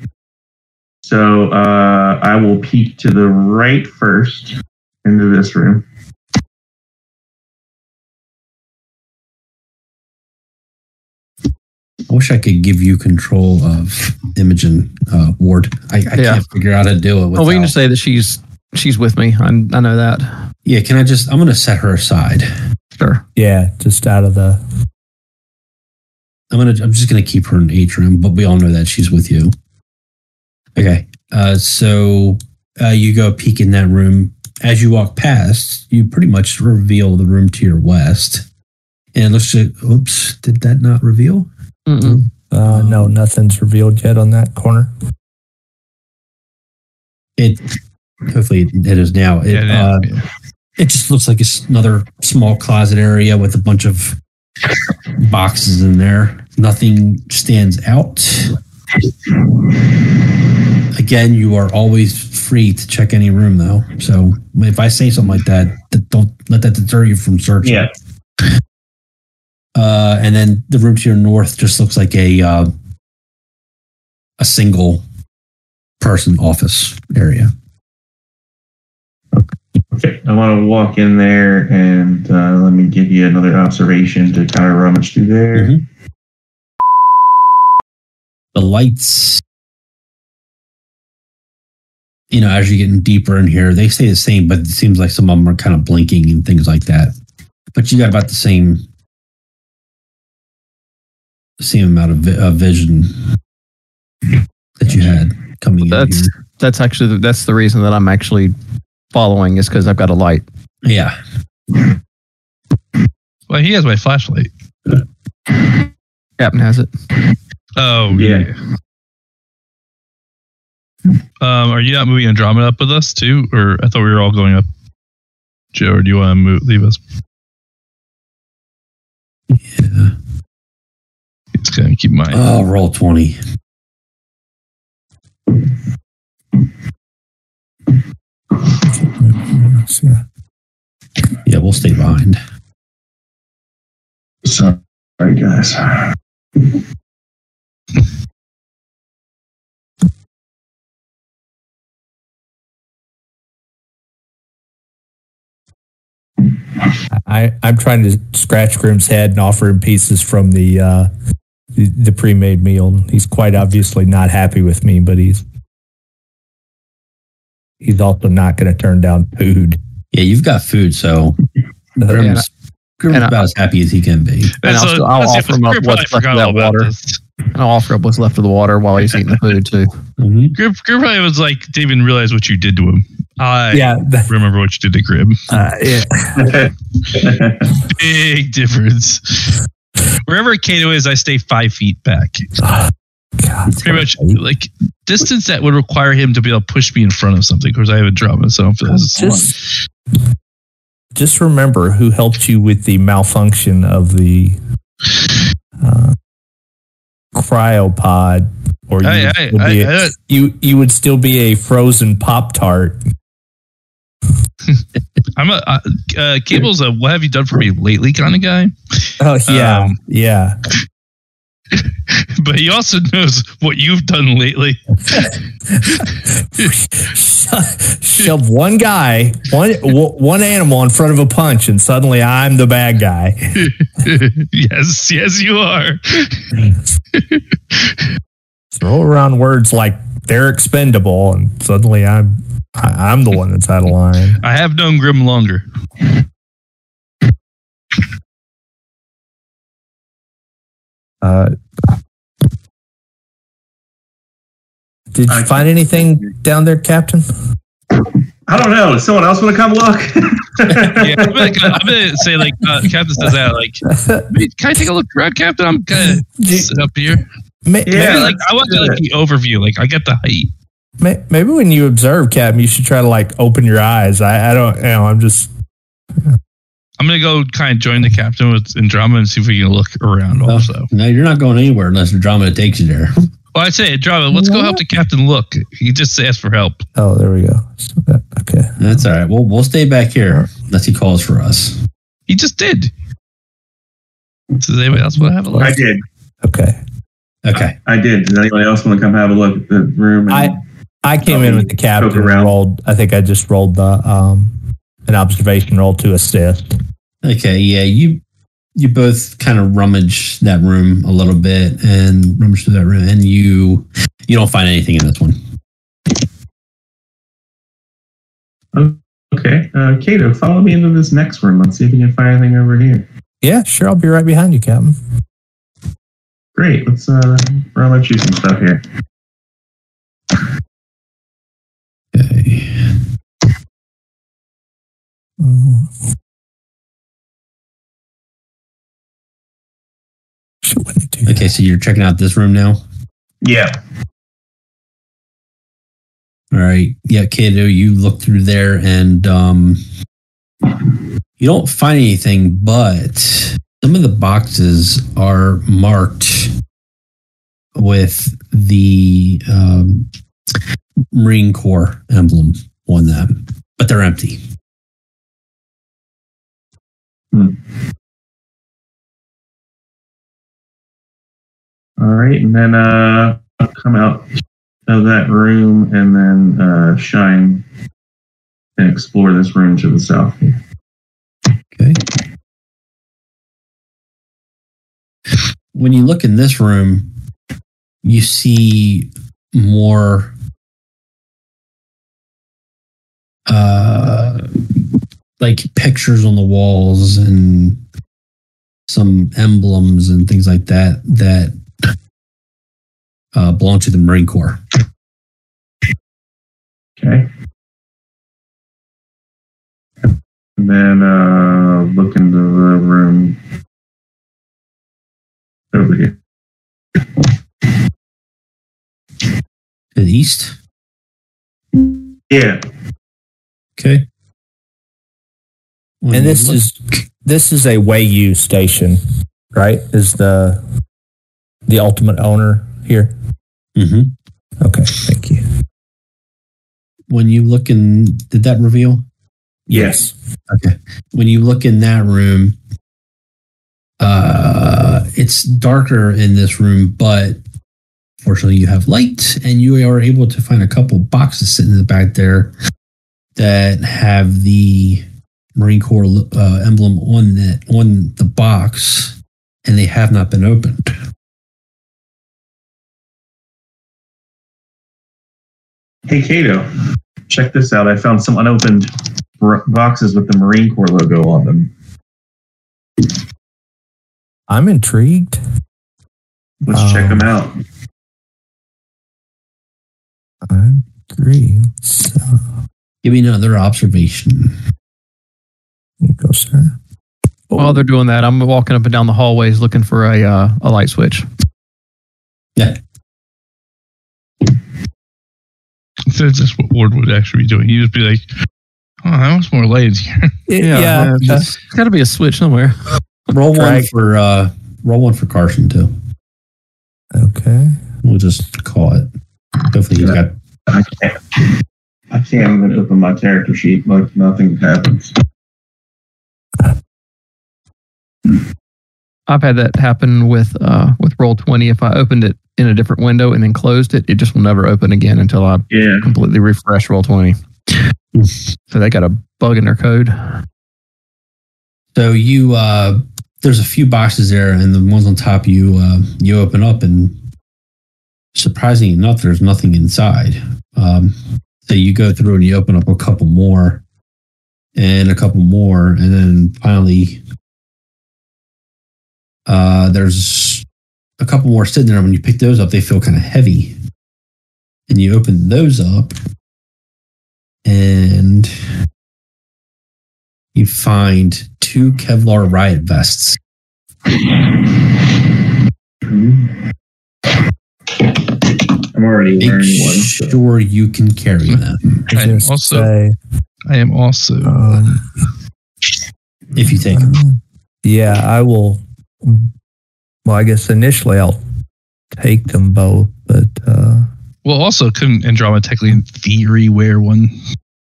So uh, I will peek to the right first into this room. I wish I could give you control of Imogen uh, Ward. I, I Yeah. can't figure out how to do it. Well, Without, we can just say that she's she's with me. I, I know that. yeah, can I just? I'm going to set her aside. Sure. Yeah, just out of the. I'm gonna. I'm just gonna keep her in atrium, but we all know that she's with you. Okay. Uh, so uh, you go peek in that room. As you walk past, you pretty much reveal the room to your west, and it looks like. Oops! Did that not reveal? Mm-mm. Uh, no, nothing's revealed yet on that corner. It. Hopefully, it is now. It, Yeah, now, uh, yeah. it just looks like it's another small closet area with a bunch of boxes in there. Nothing stands out. Again, you are always free to check any room, though. So if I say something like that, don't let that deter you from searching. Yeah. Uh, and then the room to your north just looks like a uh, a single person office area. Okay. I want to walk in there and uh, let me give you another observation to kind of rummage through there. Mhm. The lights, you know, as you're getting deeper in here, they stay the same, but it seems like some of them are kind of blinking and things like that. But you got about the same, same amount of vi- uh, vision that you had coming in. That's here. that's actually the, that's the reason that I'm actually following is because I've got a light. Yeah. Well, he has my flashlight. Captain has it. Oh, Yeah. Um, are you not moving Andromeda up with us too, or I thought we were all going up? Joe, or do you want to move, leave us? yeah. It's gonna keep mine. Oh, roll 20. Yeah. Yeah, we'll stay behind. Sorry, guys. I, I'm trying to scratch Grim's head and offer him pieces from the uh, the, the pre-made meal. He's quite obviously not happy with me, but he's he's also not going to turn down food. Yeah, you've got food, so Grim's, Grim's and I- about as happy as he can be. and I'll so, I'll offer him up what's left of forgot that water. this. And I'll offer up what's left of the water while he's eating the food too. Mhm. Grip, Grip probably was like, didn't even realize what you did to him. I Yeah, that, remember what you did to Grib. uh, yeah. Big difference. Wherever Kato is, I stay five feet back. God, Pretty much like distance that would require him to be able to push me in front of something. Of course, I have a drama, so I don't feel this. Just just remember who helped you with the malfunction of the cryopod, or you, Hey, would hey, still be hey, a- hey. you you would still be a frozen pop tart. I'm a uh, uh, Cable's a what have you done for me lately kind of guy, Oh yeah, Um, yeah. but he also knows what you've done lately. Shove one guy, one one animal in front of a punch, and suddenly I'm the bad guy. yes, yes, you are. Throw around words like they're expendable, and suddenly I'm I'm the one that's out of line. I have known Grim longer. Uh, did you I- find anything down there, Captain? I don't know. Does someone else want to come look? Yeah, I'm gonna, I'm gonna say like uh, Captain says that like, can I take a look around, Captain? I'm gonna sit up here. May- Yeah, Maybe, like I want let's like the overview. Like I get the height. may- Maybe when you observe, Captain, you should try to like open your eyes. I, I don't, you know, I'm just I'm gonna go kind of join the captain with Andromeda and see if we can look around Well, also. No, you're not going anywhere unless Andromeda takes you there. Well, I say Andromeda, let's go help the captain look. He just asked for help. Oh, there we go. Okay. That's all right. We'll we'll stay back here unless he calls for us. He just did. Does anybody else want to have a look? I did. Okay. Okay. I did. Does anybody else want to come have a look at the room? And, I I came in with the captain Poke and rolled. I think I just rolled the um an observation roll to assist. Okay. Yeah. You you both kind of rummage that room a little bit and rummage through that room, and you you don't find anything in this one. okay. Uh, Kato, follow me into this next room. Let's see if we can find anything over here. Yeah, sure. I'll be right behind you, Captain. Great. Let's uh, rummage you some stuff here. Okay. Mhm. Should wouldn't do that. Okay. So you're checking out this room now. Yeah. All right. Yeah, Kato, you look through there and um, you don't find anything, but some of the boxes are marked with the um, Marine Corps emblem on them, but they're empty. All right. And then uh, come out of that room and then uh, shine and explore this room to the south. Okay. When you look in this room, you see more uh like pictures on the walls and some emblems and things like that that uh, belong to the Marine Corps. Okay. And then uh, look into the room over here. To the east. Yeah. Okay. When And this is this is a Wey-Yu station, right? Is the the ultimate owner here? Mhm. Okay, thank you. when you look in did that reveal? Yes. Okay. When you look in that room, uh, it's darker in this room, but fortunately, you have light, and you are able to find a couple boxes sitting in the back there that have the Marine Corps uh, emblem on the on the box, and they have not been opened. Hey, Kato, check this out. I found some unopened r- boxes with the Marine Corps logo on them. I'm intrigued. Let's check Um, them out. I agree. So Give me another observation. You go, sir. While they're doing that, I'm walking up and down the hallways looking for a uh, a light switch. Yeah. That's just what Ward would actually be doing. He'd just be like, "Oh, I want some more light in here." yeah, yeah, uh, It's got to be a switch somewhere. Roll one for uh, roll one for Carson too. okay. Okay. We'll just call it. Hopefully he's got. I can't. I can't even open my character sheet. Like nothing happens. I've had that happen with uh, with Roll Twenty. If I opened it in a different window and then closed it, it just will never open again until I Yeah. completely refresh Roll Twenty. so they got a bug in their code. So you, uh, there's a few boxes there, and the ones on top you uh, you open up, and surprisingly enough, there's nothing inside. Um, so you go through and you open up a couple more, and a couple more, and then finally, uh, there's a couple more sitting there. When you pick those up, they feel kind of heavy, and you open those up, and you find two Kevlar riot vests. I'm already Make wearing one. so- sure you can carry them I was I also- say, I am also. um, if you take them. yeah, I will. Well, I guess initially I'll take them both, but uh, well, also, couldn't Andromeda technically, in theory, wear one,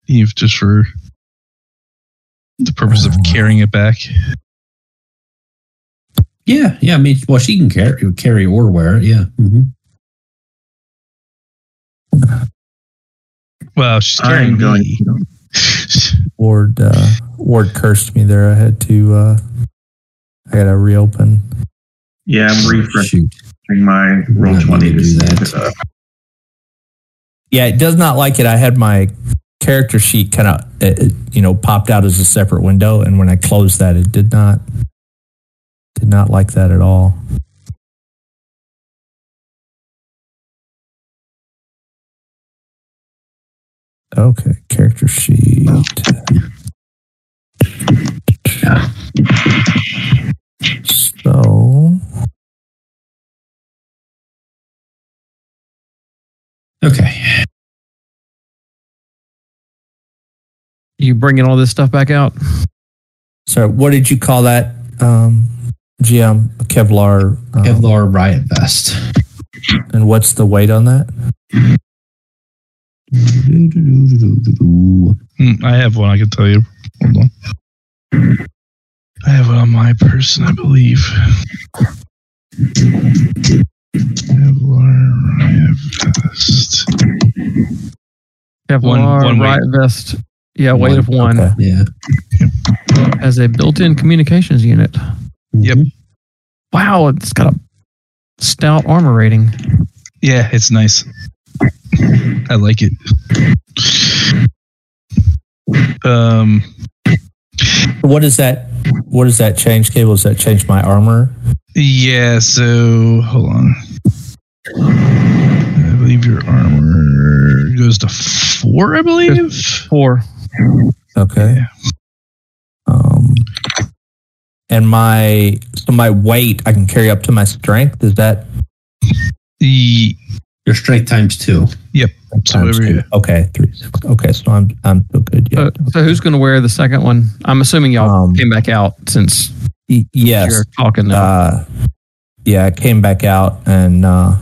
if just for the purpose of carrying it back? Yeah, yeah. I mean, well, she can carry carry or wear it. Yeah. hmm Well, she's I carrying am going. me. Ward uh, Ward cursed me there. I had to. Uh, I got to reopen. Yeah, I'm refreshing Shoot. my roll twenty to do that. Yeah, it does not like it. I had my character sheet kind of, uh, uh, you know, popped out as a separate window, and when I closed that, it did not did not like that at all. Okay, character sheet. So Okay. You bringing all this stuff back out? So, what did you call that, um, GM? Kevlar. um, Kevlar riot vest. And what's the weight on that? Hmm, I have one. I can tell you. Hold on. I have it on my person, I believe. Kevlar riot vest. Kevlar One- one weight. riot vest. Yeah, weight of one Okay. Yeah. has a built-in communications unit. Yep. Wow, it's got a stout armor rating. Yeah, it's nice. I like it. Um, What does that? What does that change? Cable? Does that change my armor? yeah. So hold on. I believe your armor goes to four. I believe. Four. Okay. Yeah. Um, and my so my weight I can carry up to my strength. Is that The Your strength times two. So times two? Okay, three. six. Okay, so I'm I'm still good. Yeah. So, so who's going to wear the second one? I'm assuming y'all Um, came back out since Y- yes. you're talking now. Uh, yeah, I came back out and uh,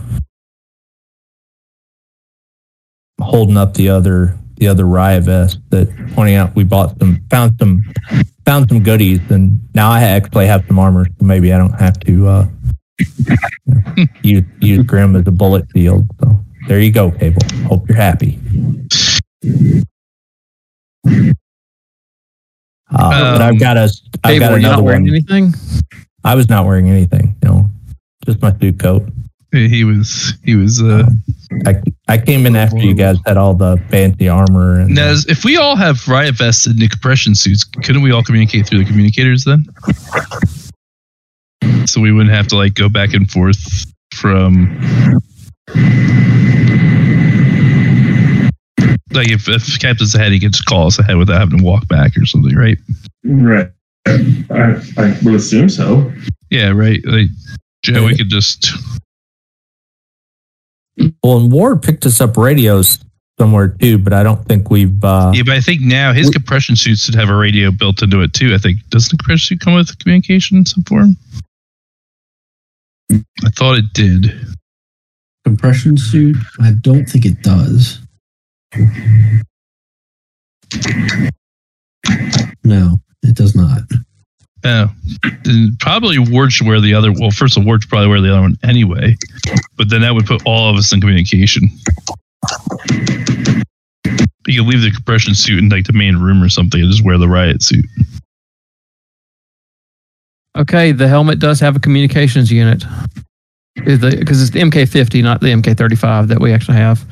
holding up the other the other riot vest that pointing out we bought some found some found some goodies and now I actually have some armor so maybe I don't have to uh, use use Grim as a bullet field. So there you go, Cable. Hope you're happy. Uh, but I've Um, got a I've Cable, got are you another not wearing one. anything? I was not wearing anything, know, just my suit coat. he was he was uh I, I came in after you guys had all the fancy armor and now if we all have riot vests and the compression suits couldn't we all communicate through the communicators then so we wouldn't have to like go back and forth from like if, if captain's ahead he could just call us ahead without having to walk back or something right Right. I, I would assume so. yeah right like joe we could just well, and Ward picked us up radios somewhere too, but I don't think we've. Uh, yeah but i think now his We- compression suit should have a radio built into it too i think doesn't the compression suit come with communication in some form i thought it did Compression suit? I don't think it does. No, it does not. Oh, then probably Ward should wear the other. Well, first of all, Ward should probably wear the other one anyway. But then that would put all of us in communication. You could leave the compression suit in like the main room or something and just wear the riot suit. Okay, the helmet does have a communications unit. Because it's the MK50, not the MK35 that we actually have.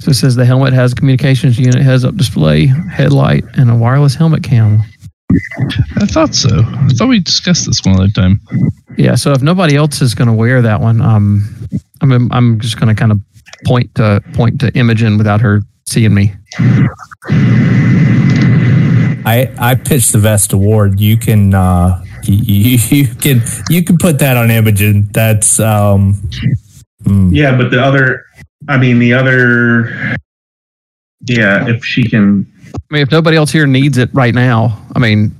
So it says the helmet has a communications unit, heads up display, headlight, and a wireless helmet cam. I thought so. I thought we discussed this one other time. Yeah, so if nobody else is going to wear that one, um, I'm I'm just going to kind of point to point to Imogen without her seeing me. I I pitched the vest award. You can uh, you, you can you can put that on Imogen. That's um. mm. Yeah, but the other, I mean, the other, yeah, if she can, I mean, if nobody else here needs it right now, I mean,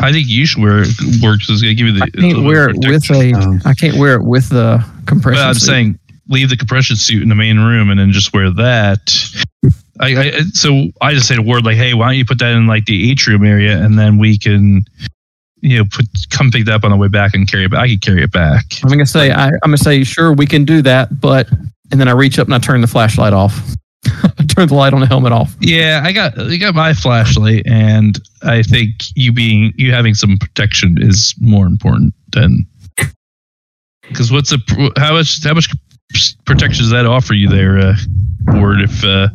I think you should wear it. Works is going to give you the. I can't wear it with Um, a I can't wear it with the compression. But I'm suit. saying leave the compression suit in the main room and then just wear that. I, I so I just say to Ward like, hey, why don't you put that in like the atrium area and then we can, you know, put come pick that up on the way back and carry it. back. I could carry it back. I'm gonna say I, I'm gonna say sure we can do that, but and then I reach up and I turn the flashlight off. I turn the light on the helmet off. Yeah, I got I got my flashlight, and I think you being you having some protection is more important than because what's the pr- how much how much protection does that offer you there, uh, Ward? If uh,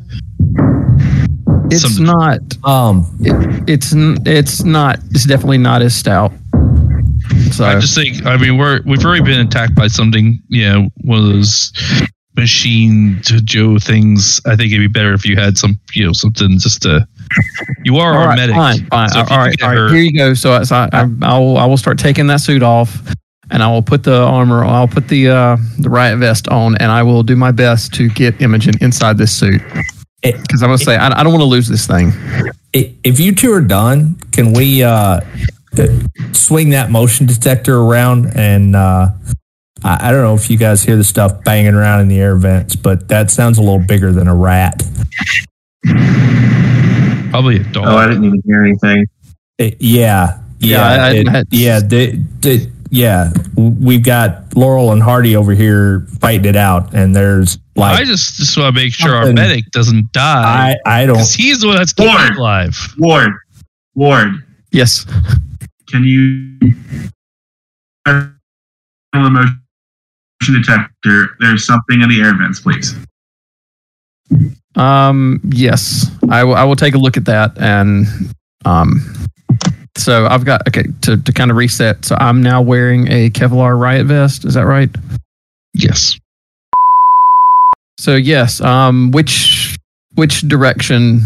It's Some- not. Um, It, it's it's not. It's definitely not as stout. So I just think I mean we're we've already been attacked by something, you know, one of those machine to Joe things. I think it'd be better if you had some, you know, something just to. You are all our right, medic. fine, fine. So if all you right, could all get right. her- Here you go. So, so I, I, I'll I will start taking that suit off, and I will put the armor. I'll put the uh, the riot vest on, and I will do my best to get Imogen inside this suit. Because I'm gonna say I, I don't want to lose this thing. i- if you two are done, can we uh, swing that motion detector around? And uh, I, I don't know if you guys hear the stuff banging around in the air vents, but that sounds a little bigger than a rat. Probably a dog. oh, I didn't even hear anything. It- yeah, Yeah, yeah, I- I- it- yeah. The, the, yeah, we've got Laurel and Hardy over here fighting it out, and there's I like just just want to make sure our medic doesn't die. I, I don't. He's the one that's keeping Ward. us alive. Ward, Ward, Yes. can you motion detector? There's something in the air vents, please. Um. Yes. I will. I will take a look at that and um. So I've got okay to to kind of reset. So I'm now wearing a Kevlar riot vest. Is that right? Yes. So yes. Um. Which which direction?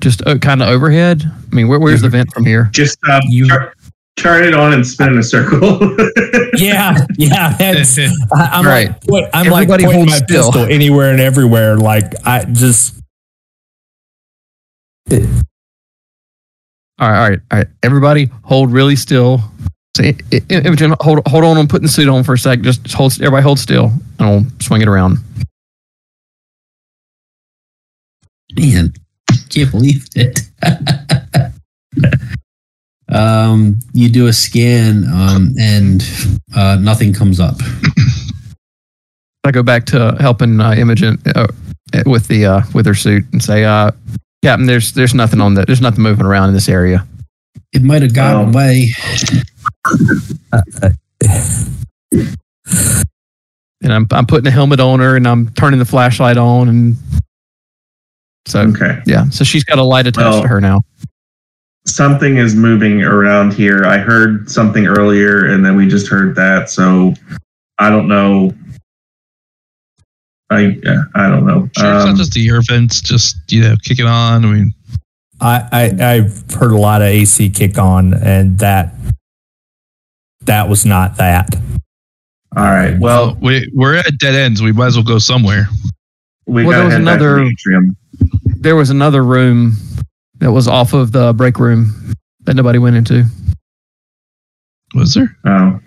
Just uh, kind of overhead. I mean, where, where's the vent from here? Just uh, You- turn it on and spin in a circle. yeah, yeah. That's, I, I'm Right. like, point, I'm Everybody like pointing my still. pistol anywhere and everywhere. Like I just. All right. All right. All right. Everybody, hold really still. Say, I- I- Imogen, hold hold on. I'm putting the suit on for a sec. Just hold. Everybody, hold still, and I'll swing it around. Man, can't believe it. um, you do a scan, um, and uh, nothing comes up. I go back to helping uh, Imogen uh, with the uh, with her suit and say, uh, "Captain, there's there's nothing on that. There's nothing moving around in this area." It might have gotten Oh. away. And I'm I'm putting a helmet on her and I'm turning the flashlight on and so okay. yeah. So she's got a light attached Well- to her now. Something is moving around here. I heard something earlier, and then we just heard that. So I don't know. I I don't know. Sure, it's Um, not just the air vents, just you know, kicking on. I mean, I, I I've heard a lot of AC kick on, and that that was not that. all right. Well, we we're at dead ends. We might as well go somewhere. we Well, there was head back to another- the. There was another room that was off of the break room that nobody went into. Was there? Oh,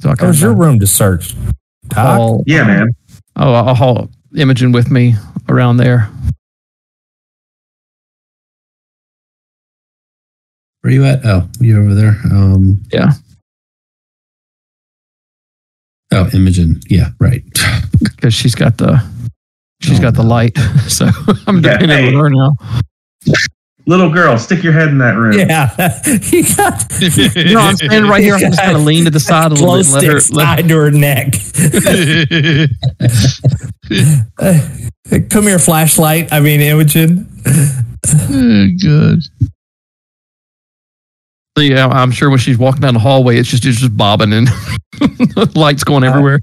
So I was your room to search. Doc? haul, Yeah, man. Oh, I'll haul Imogen with me around there. Where you at? Oh, you're over there. Um, Yeah. Oh, Imogen. Yeah, right. because she's got the she's got the light. So I'm Yeah, depending hey. on her now. Little girl, stick your head in that room. Yeah, you got No, I'm standing right here. I'm just kind of lean to the side a little glow bit and let her. sticks Let, tied to her neck. Uh, Come here, flashlight. I mean, Imogen. oh, good. so yeah, I'm sure when she's walking down the hallway, it's just it's just bobbing and lights going everywhere.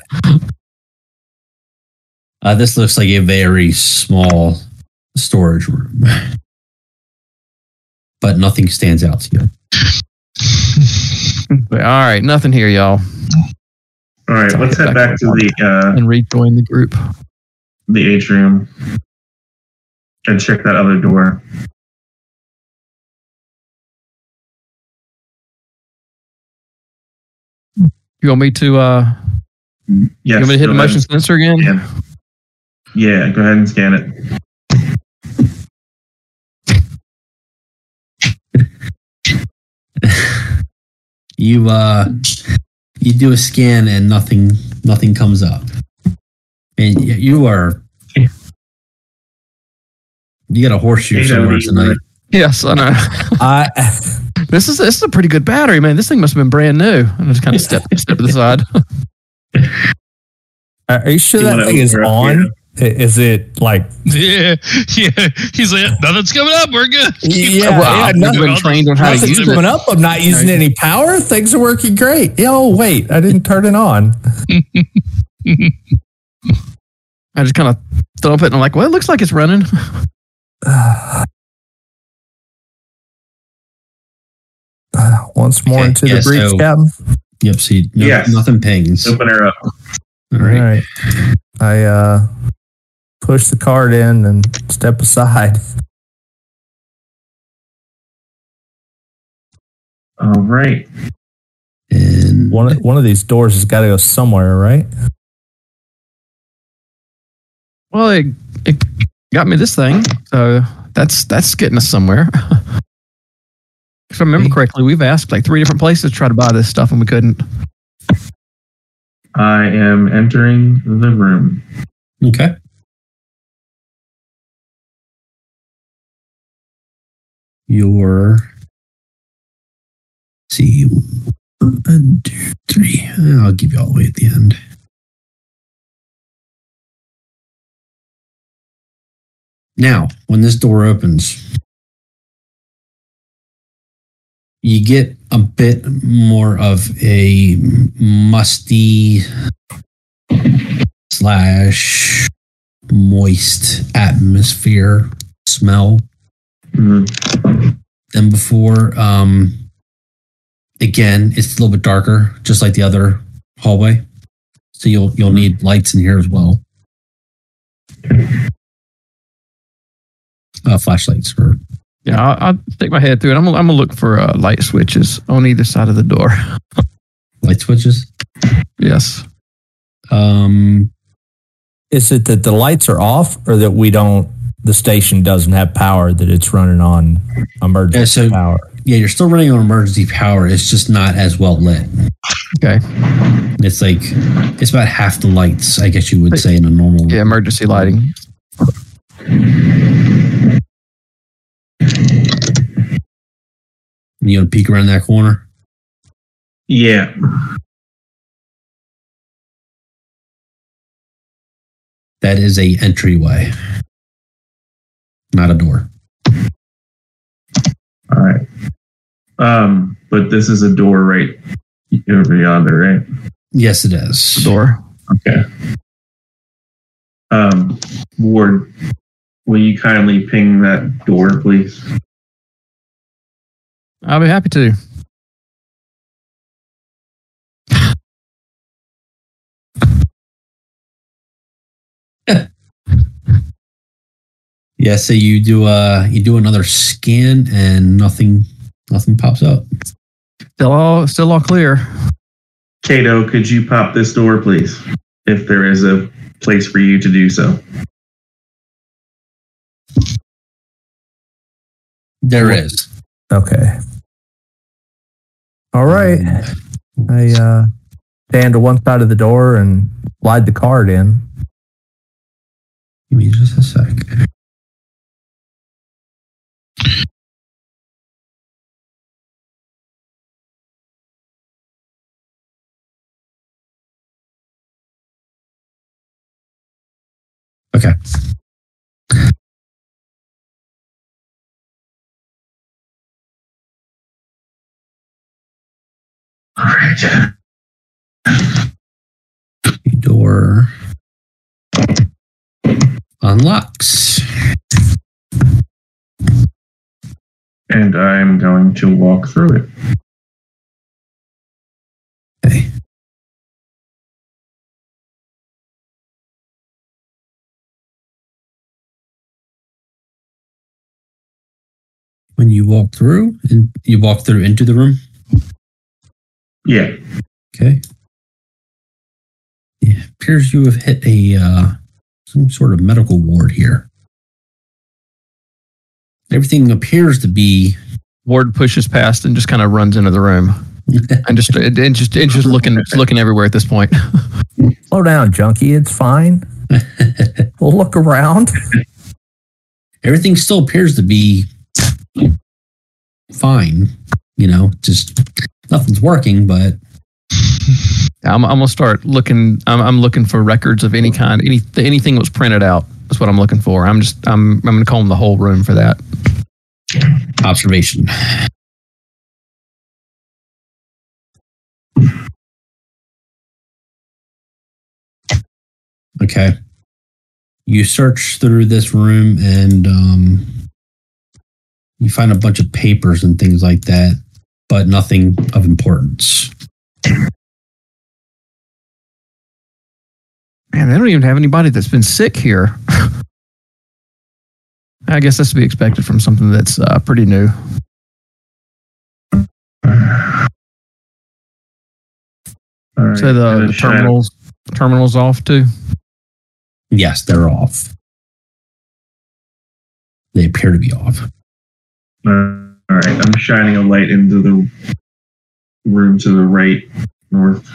Uh, this looks like a very small storage room, but nothing stands out to you. All right, nothing here, y'all, All right, let's head back to the uh, and rejoin the group. the atrium and check that other door. You want me to? uh Yes. You want me to hit go the ahead. motion sensor again? Yeah. Yeah, go ahead and scan it. You uh, you do a scan and nothing nothing comes up, and you are you got a horseshoe somewhere tonight. Yes, I know. I This is this is a pretty good battery, man. This thing must have been brand new. I just kind of step step to the side. are you sure You that thing is open her on? I- Is it like? Yeah, yeah. He's like, nothing's coming up. We're good. Yeah, well, yeah, I've nothing- been trained on how to Nothing's use coming it. up. I'm not using any power. Things are working great. Yeah, Oh, wait. I didn't turn it on. I just kind of thump it and I'm like, well, it looks like it's running. Once more Okay, into yeah, the breach, so- Captain. Yep. See, you, no, Yes. nothing pings. Open her up. right. All right. I uh, push the card in and step aside. All right. And One one of these doors has got to go somewhere, right? Well, it, it got me this thing, so that's that's getting us somewhere. if I remember correctly, we've asked like three different places to try to buy this stuff and we couldn't. I am entering the room. okay. Your see one, two, three. I'll give you all the way at the end. Now, when this door opens, you get a bit more of a musty slash moist atmosphere smell Mhm. than before. Um, again, it's a little bit darker, just like the other hallway. So you'll you'll need lights in here as well. Uh, flashlights or Yeah, I'll, I'll stick my head through it. I'm gonna, I'm gonna look for uh, light switches on either side of the door. light switches. Yes. Um, Is it that the lights are off, or that we don't? The station doesn't have power; that it's running on emergency Yeah, so- power. yeah, you're still running on emergency power. It's just not as well lit. Okay. It's like it's about half the lights, I guess you would say, in a normal. Yeah, emergency lighting. You want to peek around that corner? Yeah. That is a entryway, not a door. All right. Um, but this is a door right over yonder, right? Yes, it is. Door. Okay. Um, Ward, will you kindly ping that door, please? I'll be happy to. Yeah, so you do uh you do another scan and nothing nothing pops up. Still all still all clear. Kato, could you pop this door, please? if there is a place for you to do so. There is. Okay. All right. I uh, stand to one side of the door and slide the card in. Give me just a sec. Okay. All right. Door unlocks. And I'm going to walk through it. When you walk through, and you walk through into the room. Yeah. Okay. Yeah, appears you have hit a uh, some sort of medical ward here. Everything appears to be Ward pushes past and just kind of runs into the room and just and just and just looking just looking everywhere at this point. Slow down, junkie. It's fine. We'll look around. everything still appears to be fine. You know, just nothing's working, but I'm, I'm gonna start looking. I'm, I'm looking for records of any kind, any anything that was printed out. is what I'm looking for. I'm just I'm I'm gonna comb the whole room for that. observation. Okay. You search through this room and um, you find a bunch of papers and things like that, but nothing of importance. Man, they don't even have anybody that's been sick here. I guess that's to be expected from something that's uh, pretty new. All right. So the, the then shadow- terminals terminals off too. Yes, they're off. They appear to be off. All right. I'm shining a light into the room to the right, north.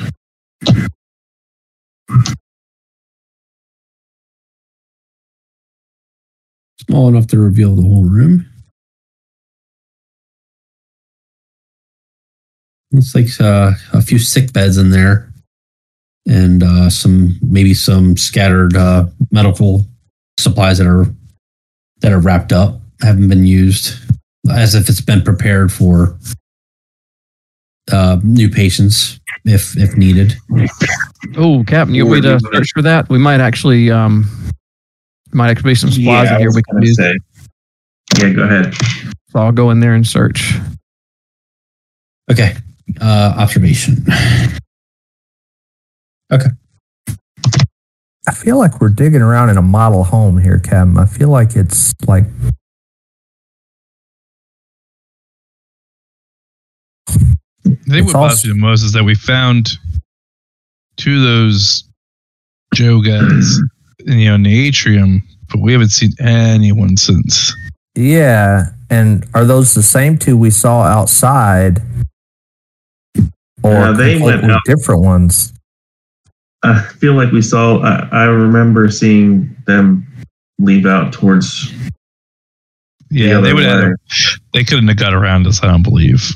Small enough to reveal the whole room. Looks like uh, a few sick beds in there, and uh, some maybe some scattered uh, medical supplies that are that are wrapped up, haven't been used, as if it's been prepared for uh, new patients if if needed. Oh, Captain, you want me to search for that? We might actually um might actually be some supplies Yeah, in here we can gonna use. say. Yeah, go ahead. So I'll go in there and search. Okay, uh, observation. Okay. I feel like we're digging around in a model home here, Captain. I feel like it's like I think It's what bothers me the most is that we found two of those Joe guys, you know, in the atrium, but we haven't seen anyone since. yeah. And are those the same two we saw outside, or Uh, they went out. different ones? I feel like we saw. I, I remember seeing them leave out towards. Yeah, the they other would have. They couldn't have got around us. I don't believe.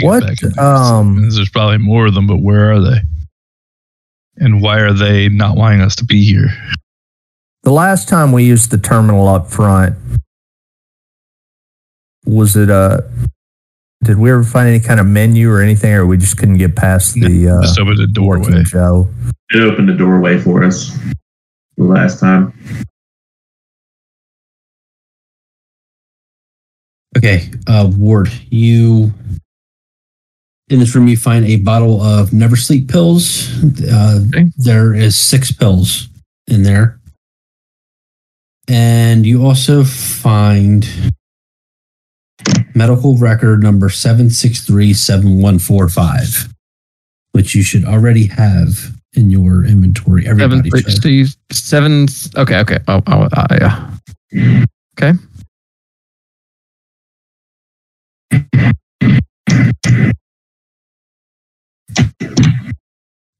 What, um, There's probably more of them, but where are they? And why are they not wanting us to be here? The last time we used the terminal up front, was it a? Did we ever find any kind of menu or anything, or we just couldn't get past the uh, Just over the doorway. working Joe? It opened the doorway for us the last time. Okay, uh, Ward, you in this room you find a bottle of Never Sleep pills. Uh, Okay. There is six pills in there, and you also find medical record number seven six three seven one four five, which you should already have in your inventory. Seven, Everybody should. seven. Okay, okay. Oh, oh uh, yeah. Okay.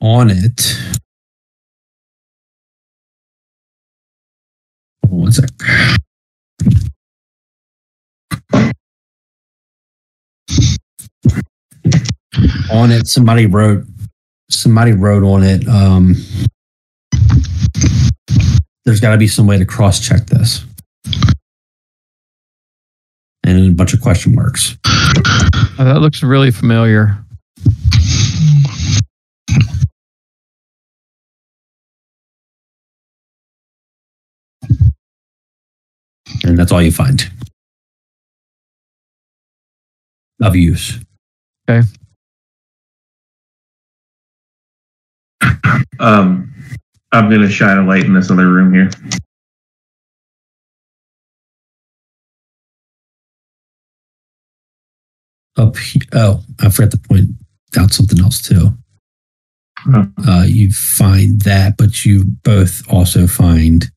On it. One sec. On it, somebody wrote. Somebody wrote on it. Um, there's got to be some way to cross-check this, and a bunch of question marks. Oh, that looks really familiar. and that's all you find of use. Um, I'm gonna shine a light in this other room here. Up, he- oh, I forgot to point out something else too. Huh. Uh, you find that, but you both also find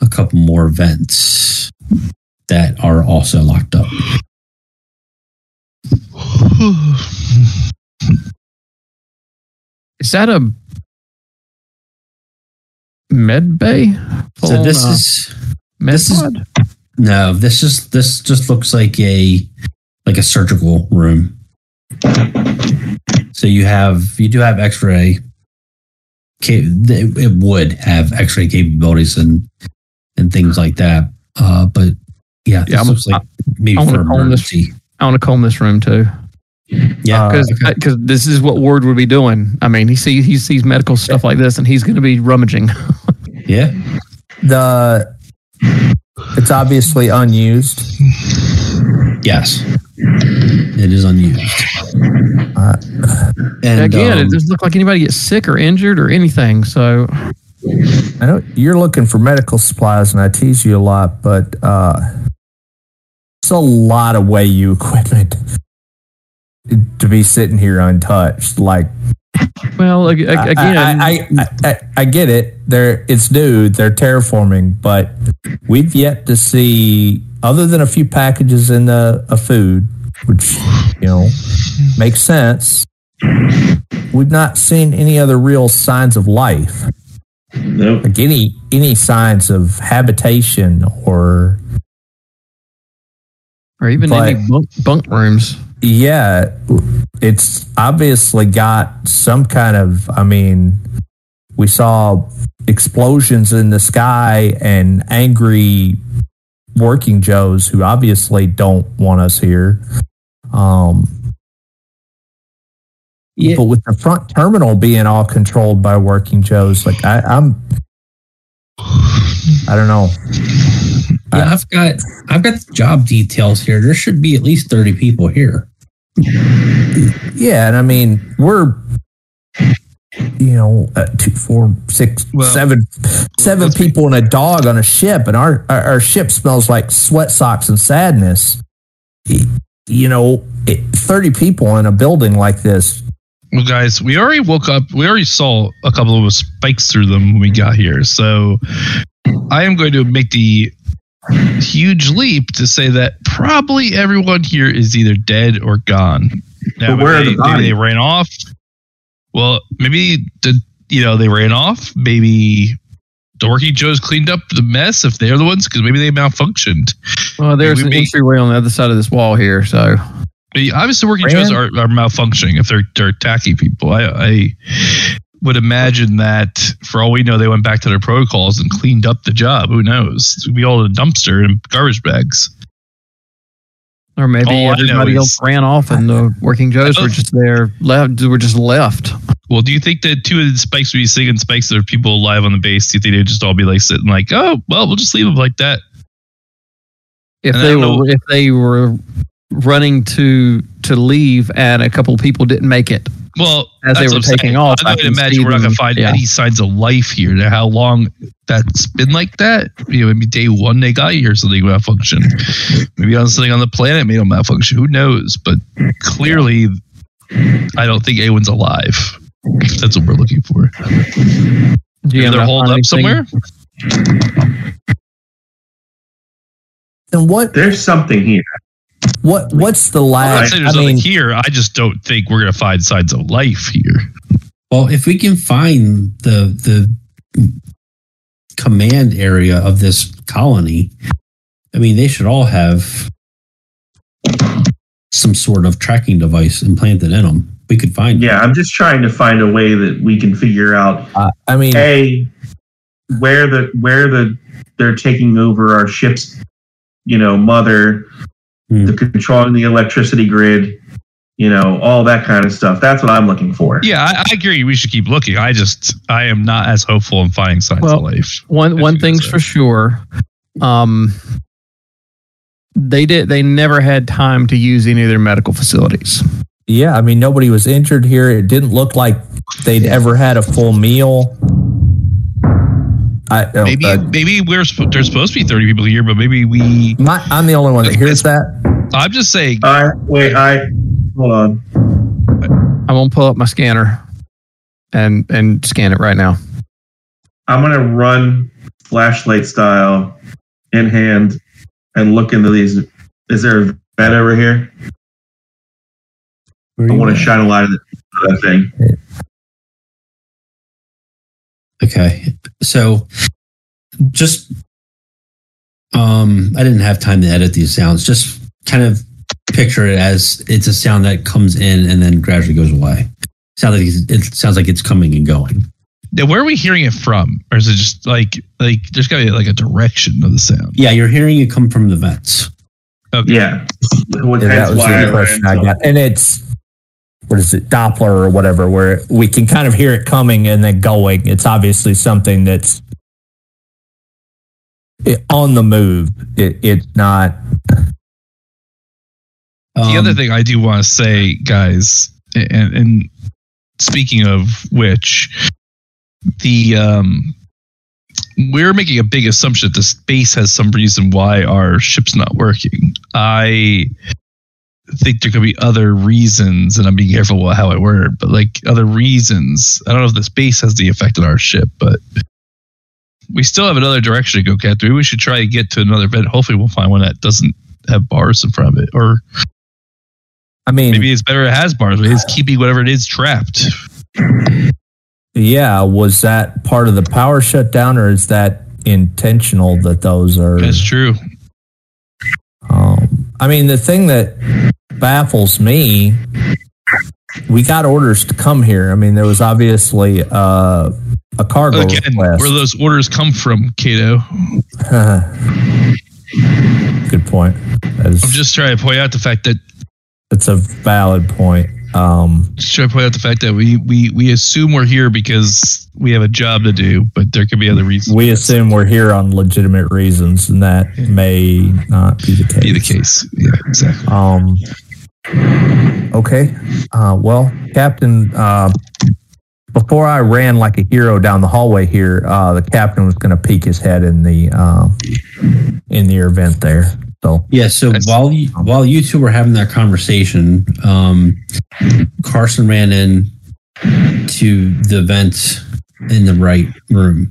a couple more vents that are also locked up. Is that a med bay? So this is med this is- pod? No, this is this just looks like a like a surgical room. So you have you do have X-ray. It it would have X-ray capabilities and and things like that. Uh, but yeah, this Yeah, I'm- looks like maybe I wanna for call this- I want to comb this room too. Yeah, Uh, because this is what Ward would be doing. I mean, he sees he sees medical stuff like this, and he's going to be rummaging. yeah. the it's obviously unused. Yes, it is unused. Uh, And Again, um, it doesn't look like anybody gets sick or injured or anything. So I know you're looking for medical supplies, and I tease you a lot, but uh, it's a lot of way you equipment to be sitting here untouched. Like well, ag- ag- I- again, I, I, I, I get it. They're it's new. They're terraforming, but we've yet to see, other than a few packages in the of food, which you know makes sense. We've not seen any other real signs of life, Nope. like any any signs of habitation or or even but- any bunk, bunk rooms. Yeah, it's obviously got some kind of. I mean, we saw explosions in the sky and angry working Joes who obviously don't want us here. Um, yeah, but with the front terminal being all controlled by working Joes, like I, I'm, I don't know. yeah, I've got I've got job details here. There should be at least thirty people here. Yeah, and I mean we're you know uh, two, four, six, Well, seven, seven people and a dog on a ship, and our, our our ship smells like sweat socks and sadness. You know, it, thirty people in a building like this. Well, guys, we already woke up. We already saw a couple of spikes through them when we got here. So I am going to make the huge leap to say that probably everyone here is either dead or gone. Now, But where are maybe, the maybe bodies? they ran off. Well, maybe the you know they ran off. Maybe the working Joes cleaned up the mess if they're the ones because maybe they malfunctioned. Well, there's we an may- entryway on the other side of this wall here. So Obviously, working Joes are, are malfunctioning if they're they're attacking people. I, I would imagine that for all we know, they went back to their protocols and cleaned up the job. Who knows? Be all in a dumpster and garbage bags. or maybe All everybody else ran off, and the working Joes were oh. just there left. Were just left. Well, do you think that two of the spikes would be singing spikes that are people alive on the base? Do you think they'd just all be like sitting like, oh, well, we'll just leave them like that? If And they were know- if they were running to to leave, and a couple of people didn't make it, Well, As they that's were what I'm saying. taking off, I I would can imagine we're not going to find yeah. any signs of life here. Now, How long that's been like that? You know, maybe day one they got here, something malfunction. Maybe on something on the planet made them malfunction. Who knows? But clearly, I don't think anyone's alive. That's what we're looking for. GM, Maybe did they're holed up somewhere. anything? And what There's something here. What what's the I'm lag? not saying there's I nothing mean, here. I just don't think we're gonna find signs of life here. Well, if we can find the the command area of this colony, I mean, they should all have some sort of tracking device implanted in them. We could find. Yeah, I'm just trying to find a way that we can figure out uh, I mean, a where the where the they're taking over our ship's you know mother Hmm. the controlling the electricity grid you know all that kind of stuff that's what i'm looking for Yeah, I, I agree. We should keep looking. I just I am not as hopeful in finding signs Well, of life. One one thing's for sure. Um, they did. They never had time to use any of their medical facilities. yeah, I mean, nobody was injured here. It didn't look like they'd ever had a full meal. I uh, Maybe uh, maybe we're sp- there's supposed to be 30 people here, but maybe we. my, I'm the only one that hears that. I'm just saying. i wait i hold on I'm gonna pull up my scanner and and scan it right now. i'm gonna run flashlight style in hand and look into these is there a bed over here i want to at? shine a light of that thing Okay. So just um I didn't have time to edit these sounds. Just kind of picture it as it's a sound that comes in and then gradually goes away. Sounds like it sounds like it's coming and going. Now, where are we hearing it from, or is it just like like there's got to be like a direction of the sound? Yeah, you're hearing it come from the vents. Okay. yeah, Yeah, that was the I impression ran I got. And it's what is it, Doppler or whatever, where we can kind of hear it coming and then going. It's obviously something that's on the move. It, it's not. The Um, other thing I do want to say, guys, and, and speaking of which, the um, we're making a big assumption that the space has some reason why our ship's not working. I think there could be other reasons, and I'm being careful with how I word, but like other reasons. I don't know if the space has the effect on our ship, but we still have another direction to go, Cat. Maybe we should try to get to another bed. Hopefully, we'll find one that doesn't have bars in front of it, or I mean, Maybe it's better it has bars, but it's keeping whatever it is trapped. yeah, was that part of the power shutdown or is that intentional that those are? That's true. I mean, the thing that baffles me, we got orders to come here. I mean, there was obviously uh, a cargo Again, request. where those orders come from, Kato. Good point. Is, I'm just trying to point out the fact that it's a valid point. Um, trying to point out the fact that we we we assume we're here because we have a job to do, but there could be other reasons. we assume we're here on legitimate reasons, and that may not be the case. be the case. Yeah, exactly. Um. Okay. Uh, well, Captain. Uh, before I ran like a hero down the hallway here, uh, the captain was going to peek his head in the uh, in the event there. So Yeah, so while you, while you two were having that conversation, um, Carson ran in to the vent in the right room,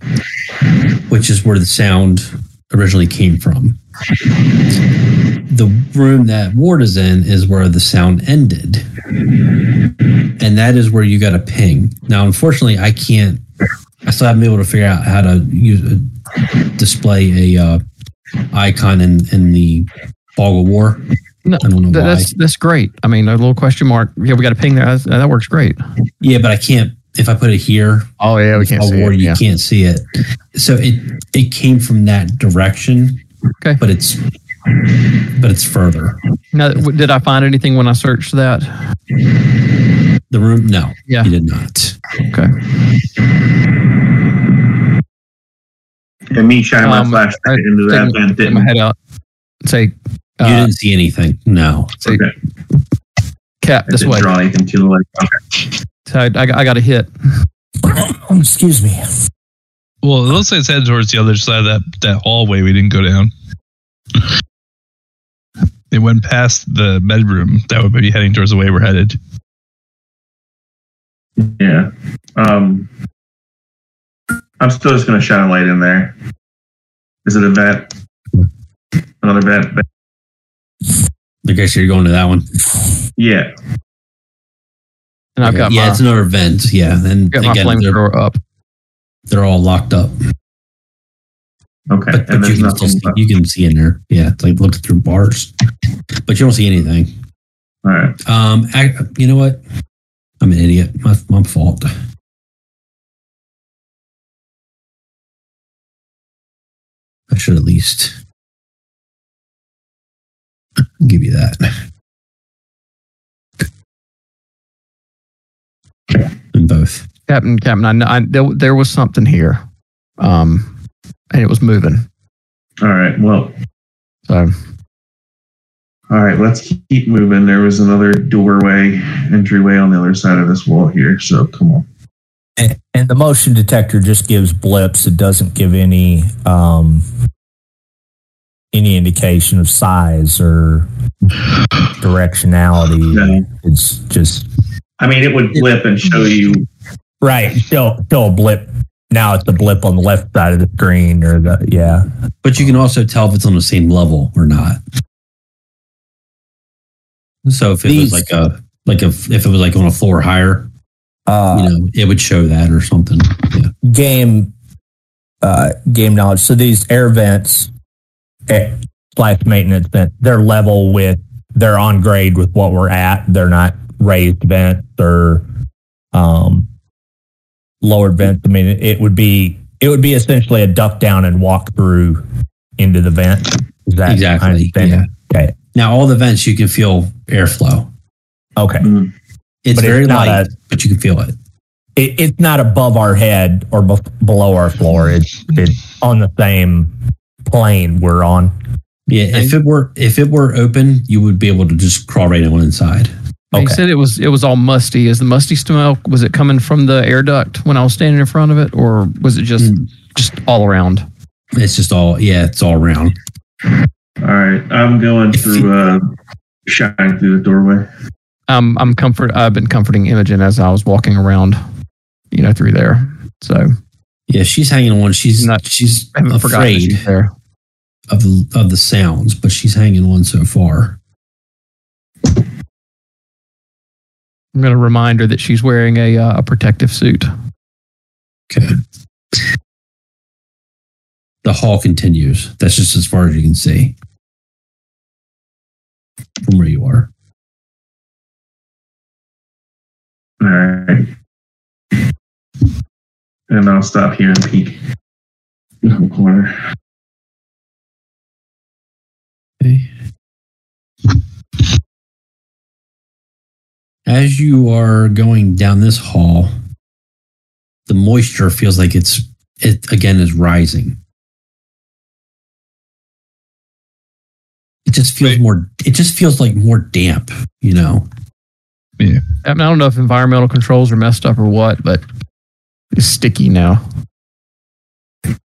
which is where the sound originally came from. The room that Ward is in is where the sound ended, and that is where you got a ping. Now, unfortunately, I can't. I still haven't been able to figure out how to use display a uh, icon in in the fog of war. No, I don't know Th- why. that's that's great. I mean, a little question mark. Yeah, we got a ping there. That's, that works great. Yeah, but I can't. If I put it here, Oh yeah, we can't see war, it. you Yeah. can't see it. So it it came from that direction. Okay. but it's but it's further. Now, did I find anything when I searched that? The room, no, Yeah. you did not. Okay. And me shining Um, my flashlight into that Take, vent take my didn't head out. Say, you uh, didn't see anything. No. say, Okay. cap I this way. draw anything to the left okay. So I, I, got- I got a hit. excuse me. Well, it looks like it's headed towards the other side of that that hallway. We didn't go down. It went past the bedroom. That would be heading towards the way we're headed. Yeah. Um, I'm still just gonna shine a light in there. Is it a vent? Another vent? I guess you're going to that one. Yeah. And I've Okay. got yeah, my, it's another vent. Yeah, then got my again, they're, flamethrower up. they're all locked up, Okay. but, but you can still see, you can see in there. Yeah, it's like looking through bars, but you don't see anything. All right. Um, I, you know what? I'm an idiot. My, my fault. I should at least give you that. In both. Captain, Captain, I, kn- I there, there was something here, um, and it was moving. All right. Well. So All right. Let's keep moving. There was another doorway, entryway on the other side of this wall here. So come on. And, and the motion detector just gives blips. It doesn't give any um, any indication of size or directionality. No. It's just I mean, it would blip and show you. right. Show show a blip. Now it's a blip on the left side of the screen, or the yeah. But you can also tell if it's on the same level or not. So if it These- was like a like a if it was like on a floor higher, Uh, you know, it would show that or something. Yeah. game uh, game knowledge. So these air vents eh, slash maintenance vents, they're level with they're on grade with what we're at. They're not raised vents or um, lowered vents. I mean, it would be it would be essentially a duck down and walk through into the vent. Is that Exactly, understanding? Okay. Now all the vents you can feel airflow. Okay. Mm, It's But it's very not light, but you can feel it. It, it's not above our head or bef- below our floor. It's it's on the same plane we're on. Yeah, if it were if it were open, you would be able to just crawl right in on inside. He Okay. said it was it was all musty. Is the musty smell was it coming from the air duct when I was standing in front of it, or was it just Mm. just all around? It's just all yeah, it's all around. All right. I'm going If through, uh, shining through the doorway. Um, I'm comfort. I've been comforting Imogen as I was walking around, you know, through there. So Yeah, she's hanging on. She's Not- she's I haven't forgotten that afraid she's there. of the of the sounds, but she's hanging on so far. I'm going to remind her that she's wearing a uh, a protective suit. Okay. The hall continues. That's just as far as you can see from where you are. All right. And I'll stop here and peek in the corner. Okay. As you are going down this hall, the moisture feels like it's it again is rising. It just feels Wait. more it just feels like more damp, you know. I, mean, I don't know if environmental controls are messed up or what, but it's sticky now.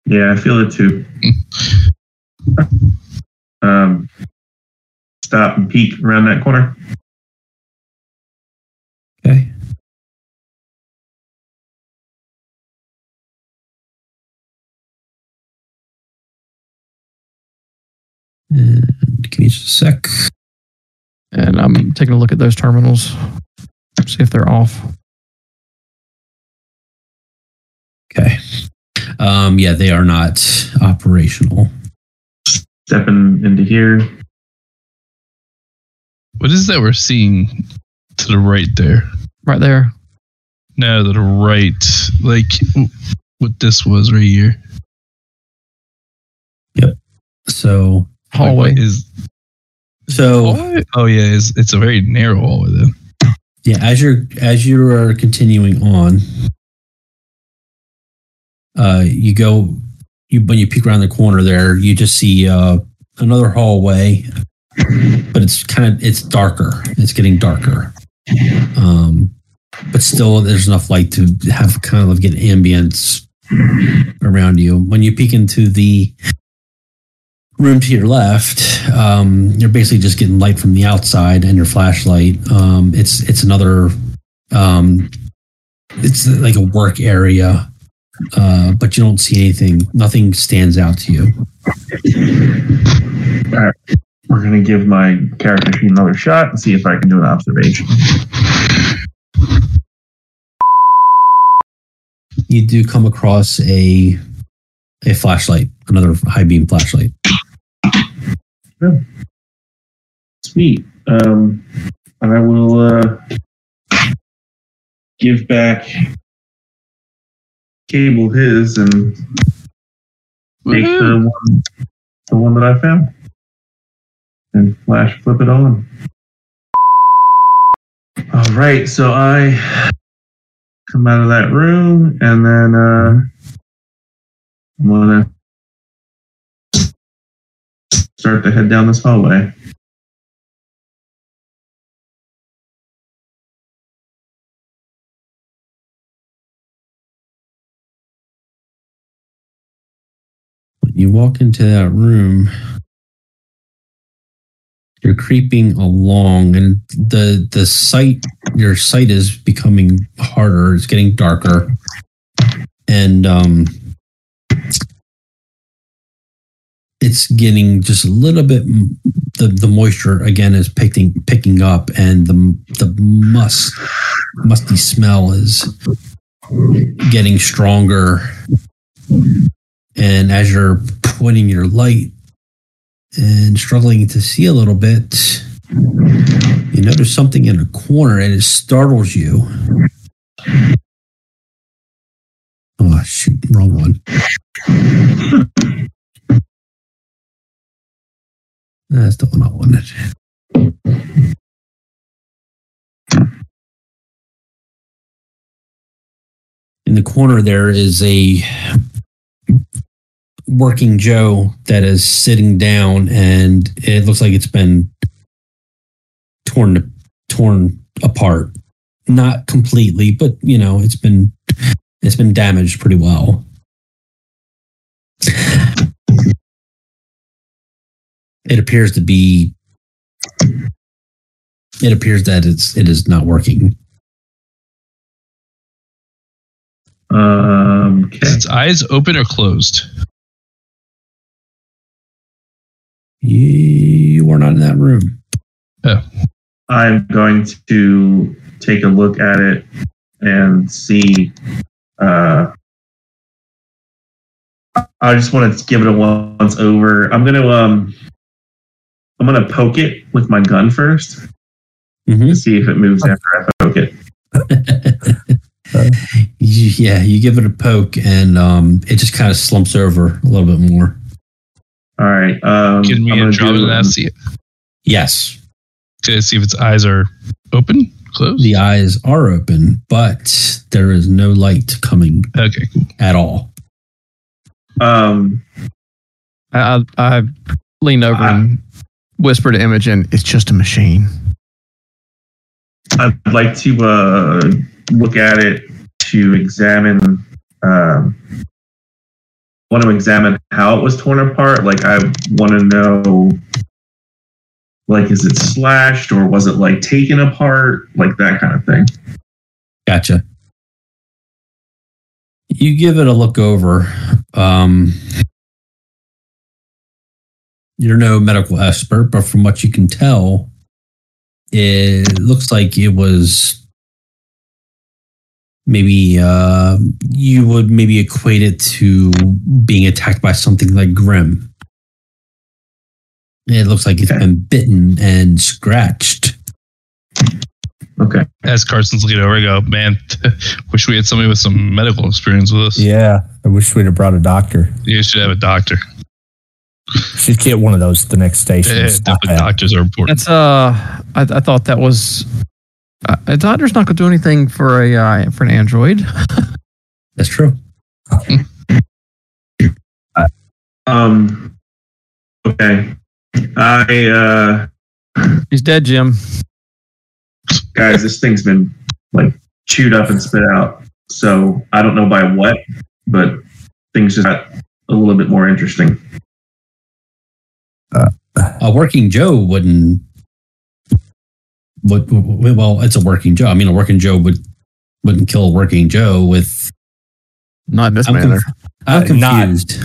Yeah, I feel it too. um, stop and peek around that corner. Okay. And give me just a sec. And I'm taking a look at those terminals, see if they're off. Okay. Um, yeah, they are not operational. Stepping into here. What is that we're seeing to the right there? Right there. No, to the right, like what this was right here. Yep. So, Like, Hallway. what is so hallway? Oh yeah, it's, it's a very narrow hallway yeah, as you're as you are continuing on, uh, you go you when you peek around the corner there, you just see uh, another hallway, but it's kind of it's darker. It's getting darker, um, but still there's enough light to have kind of get ambience around you. When you peek into the room to your left, um, you're basically just getting light from the outside and your flashlight. Um, it's it's another um, it's like a work area, uh, but you don't see anything. Nothing stands out to you. We're gonna give my character sheet another shot and see if I can do an observation. You do come across a a flashlight, another high beam flashlight. Sweet. Um, and I will uh, give back Cable his and take the one, the one that I found, and flash flip it on. All right, so I come out of that room, and then uh, I'm gonna start to head down this hallway. When you walk into that room, you're creeping along, and the the sight your sight is becoming harder. It's getting darker, and um, it's getting just a little bit. The the moisture again is picking picking up, and the the must musty smell is getting stronger. And as you're pointing your light and struggling to see a little bit, you notice something in a corner and it startles you. Oh, shoot, wrong one. That's the one I wanted. In the corner, there is a working Joe that is sitting down, and it looks like it's been torn torn apart. Not completely, but you know, it's been it's been damaged pretty well. It appears to be it appears that it's it is not working. Um, okay. Is its eyes open or closed? You are not in that room. I'm going to take a look at it and see. Uh, I just want to give it a once over. I'm gonna um, I'm gonna poke it with my gun first Mhm. to see if it moves after I poke it. Yeah, you give it a poke and um, it just kind of slumps over a little bit more. All right. Um, Can we I'm gonna drop it do- and ask it Yes, to see if its eyes are open, closed? the eyes are open, but there is no light coming Okay, cool. at all. Um, I, I, I lean over Ah. and whisper to Imogen, "It's just a machine." I'd like to uh, look at it to examine. Um, want to examine how it was torn apart. Like I want to know, like, is it slashed or was it like taken apart? Like that kind of thing. Gotcha. You give it a look over. Um, you're no medical expert, but from what you can tell, it looks like it was maybe uh, you would maybe equate it to being attacked by something like Grim. It looks like it's Okay. been bitten and scratched. Okay. As Carson's looking over, I go, man, wish we had somebody with some medical experience with us. Yeah, I wish we'd have brought a doctor. You should have a doctor. Should get one of those at the next station. Yeah, and stop doctors are important. That's uh, I, I thought that was uh, a doctor's not going to do anything for a uh, for an android. That's true. Um. Okay. I uh, He's dead, Jim. guys, this thing's been like chewed up and spit out. So I don't know by what, but things just got a little bit more interesting. A working Joe wouldn't. Would, would- well, it's a working Joe. I mean, a working Joe would wouldn't kill a working Joe with. Not in this I'm, manner. conf- I'm Uh, not- confused.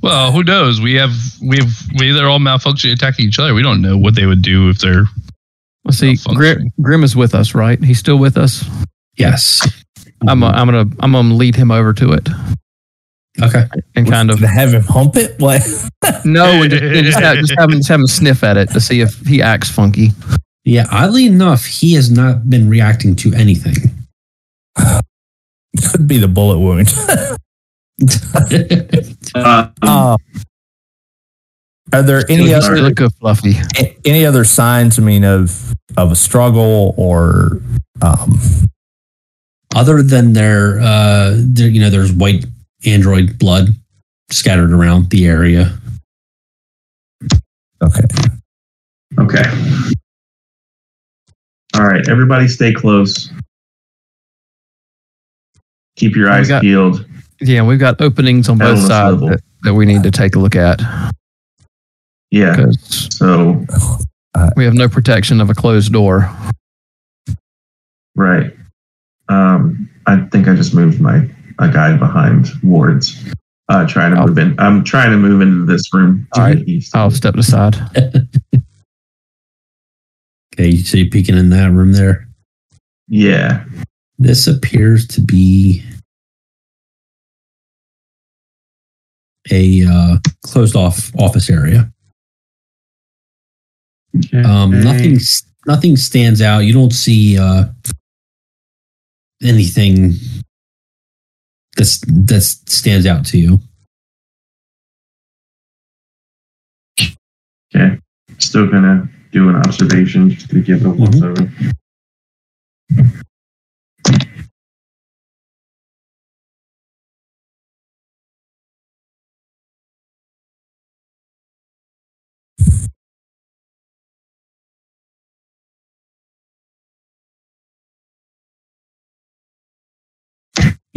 Well, who knows? We have we have we they're all malfunctioning, attacking each other. We don't know what they would do if they're Well, see, Malfunctioning. Grim, Grim is with us, right? He's still with us. Yes. I'm, uh, I'm gonna I'm gonna lead him over to it okay. and kind of to have him hump it. What? no, and just, and just, have, just have him just have him sniff at it to see if he acts funky. Yeah. Oddly enough, he has not been reacting to anything. Could be the bullet wound. Uh, Uh, are there any other look fluffy. any other signs? I mean, of of a struggle or um, Other than their, uh, there, you know, there's white android blood scattered around the area. okay. okay. All right, everybody, stay close. Keep your eyes got- peeled. Yeah, we've got openings on both sides that, that we need to take a look at Yeah. because So we have no protection of a closed door. right. Um, I think I just moved my a guy behind Ward's. Uh, trying to Oh. move in. I'm trying to move into this room to All right. the east. I'll step aside. Okay. So you're peeking in that room there. Yeah. This appears to be a uh, closed off office area. Um, nothing, nothing stands out. You don't see uh, anything that's that stands out to you. Okay. Still gonna do an observation just to give a once Mhm. over.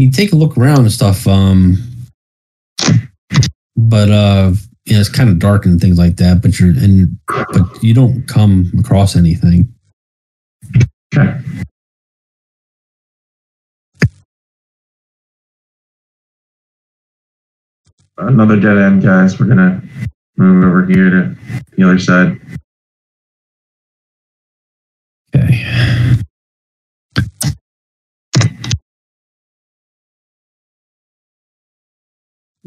You take a look around and stuff. Um, but uh, you know, it's kind of dark and things like that. But you're and but you don't come across anything. Okay. Another dead end, guys. We're gonna move over here to the other side. Okay.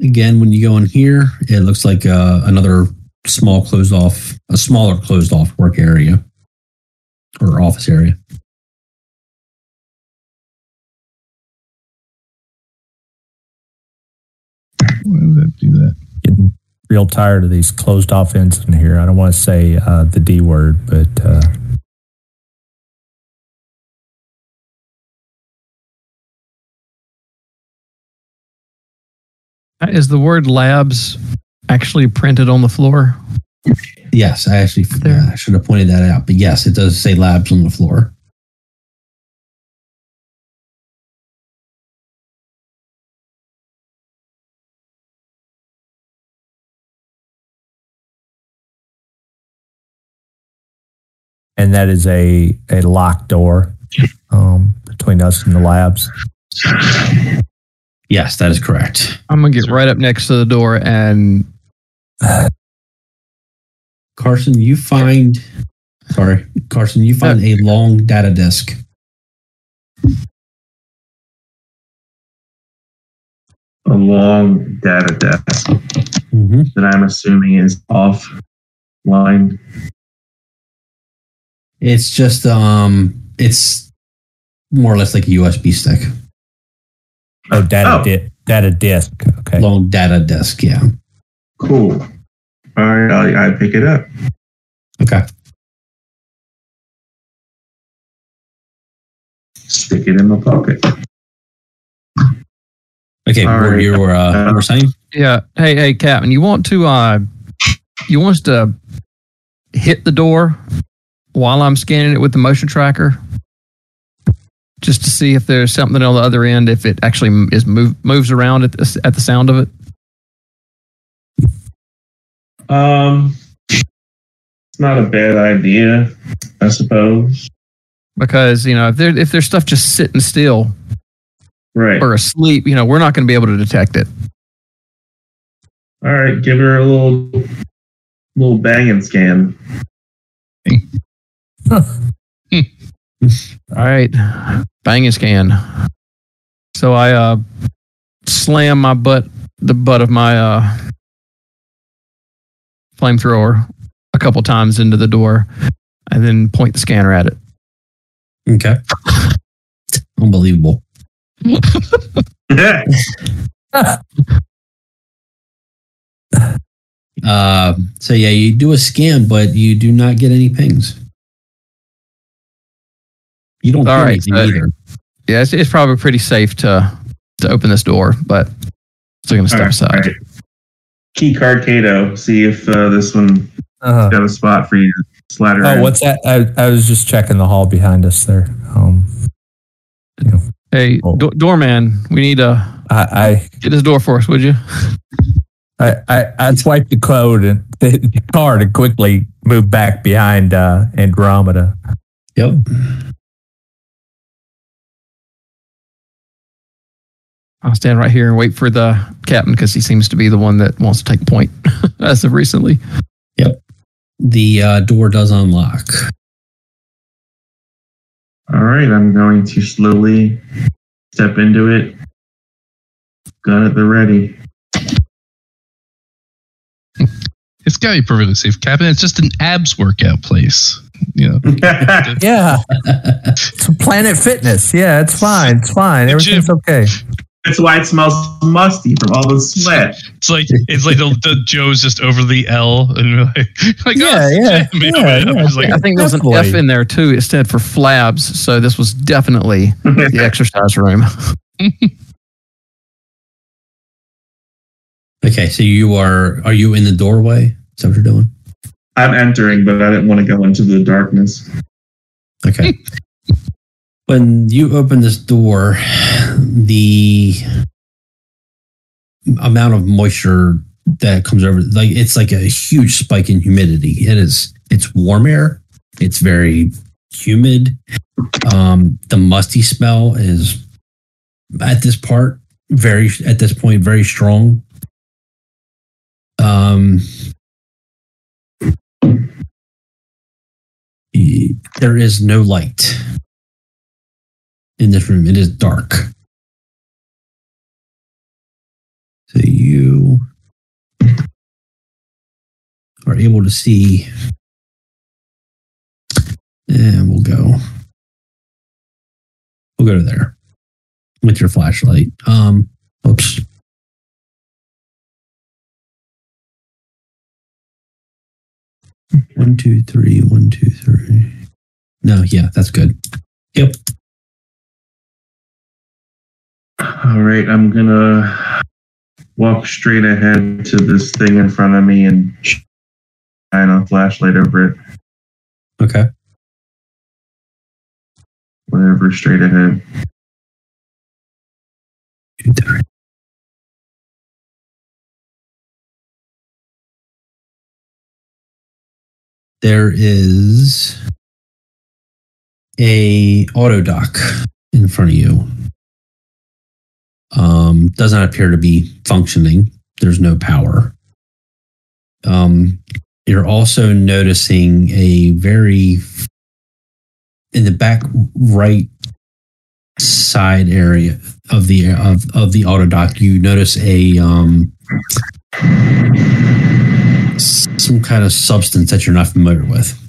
Again, when you go in here, it looks like uh, another small closed off, a smaller closed off work area or office area. why did that do that? Getting real tired of these closed off ends in here. I don't want to say uh, the D word, but uh, Is the word labs actually printed on the floor? Yes, I actually There. yeah, I should have pointed that out. But yes, it does say labs on the floor. and that is a a locked door um, between us and the labs. Yes, that is correct. I'm gonna get right up next to the door and Carson, you find sorry, Carson, you find a long data disk. A long data desk Mm-hmm. that I'm assuming is offline. It's just um it's more or less like a USB stick. Oh, data Oh. di- data disk. Okay. Long data disk, yeah. Cool. All right, I, I pick it up. Okay. Stick it in my pocket. Okay, All what right. you were uh, you were saying? yeah, hey, hey, Captain, you want to uh, you want us to hit the door while I'm scanning it with the motion tracker, just to see if there's something on the other end, if it actually is move moves around at the, at the sound of it. Um, it's not a bad idea, I suppose. because you know if there if there's stuff just sitting still Right. or asleep, you know we're not going to be able to detect it. All right. Give her a little, little bang and scan. All right, bang and scan. So I uh, slam my butt, the butt of my uh, flamethrower, a couple times into the door, and then point the scanner at it. Okay. Unbelievable. Uh, so yeah, you do a scan, but you do not get any pings. You don't All hear right, anything so- either. Yeah, it's, it's probably pretty safe to to open this door, but still gonna step All right, aside. all right. Key card Kato. See if uh, this one Uh, got a spot for you to slide oh, around. what's that? I, I was just checking the hall behind us there. Um, Hey, Oh. do- doorman, we need to get this door for us, would you? I, I, I swiped the code and the, the card and quickly moved back behind uh, Andromeda. Yep. I'll stand right here and wait for the captain because he seems to be the one that wants to take point as of recently. Yep. The uh, door does unlock. All right, I'm going to slowly step into it. Gun at the ready. It's got to be perfectly safe, Captain. It's just an abs workout place. You know, Yeah, it's Planet Fitness. Yeah, it's fine. It's fine. Everything's okay. That's why it smells musty from all the sweat. it's like it's like the, the Joe's just over the L and like, like Yeah, oh, yeah, shit. yeah, I'm yeah. like, I think there was an F in there too. It stood for flabs, so this was definitely the exercise room. Okay, so you are are you in the doorway? Is that what you're doing? I'm entering, but I didn't want to go into the darkness. Okay. When you open this door, the amount of moisture that comes over like it's like a huge spike in humidity. It is it's warm air. It's very humid. Um the musty smell is at this part very at this point very strong. Um there is no light in this room. It is dark. So you are able to see. And we'll go. We'll go to there with your flashlight. Um, oops. One, two, three, one, two, three. No, yeah, that's good. Yep. All right, I'm gonna walk straight ahead to this thing in front of me and shine a flashlight over it. Okay. Whatever, straight ahead. There is a autodoc in front of you. Um, does not appear to be functioning. There's no power. Um, you're also noticing a very in the back right side area of the of, of the autodoc. You notice a um, some kind of substance that you're not familiar with.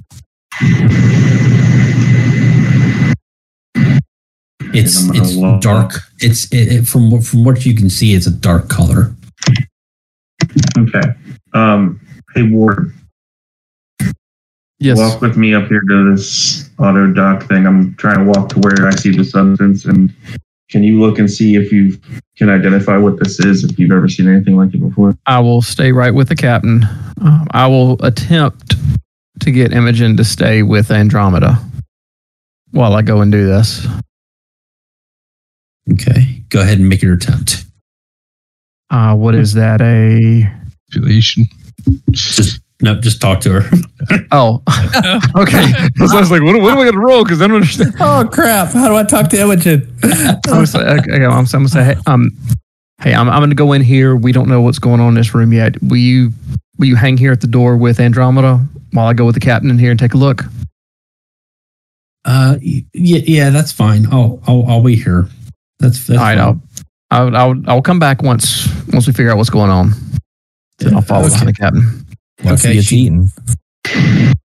It's it's walk. dark. It's it, it, from what- from what you can see, it's a dark color. Okay. Um, hey Ward, Yes. walk with me up here to this autodoc thing. I'm trying to walk to where I see the substance, and can you look and see if you can identify what this is? If you've ever seen anything like it before? I will stay right with the captain. Um, I will attempt to get Imogen to stay with Andromeda while I go and do this. Okay, go ahead and make your attempt. Uh, what is that? A Population. Just No, just talk to her. Oh, okay. So I was like, what, what am I going to roll? Because I don't understand. Oh crap! How do I talk to Imogen? I'm gonna say, okay, okay, I'm, I'm gonna say, hey, um, hey, I'm, I'm gonna go in here. We don't know what's going on in this room yet. Will you, will you hang here at the door with Andromeda while I go with the captain in here and take a look? Uh, yeah, yeah, that's fine. I'll, I'll, I'll be here. That's, that's All right, fine. I'll, I'll, I'll, I'll come back once, once we figure out what's going on. Then I'll follow Okay. behind the captain. What's Okay, he she- eating?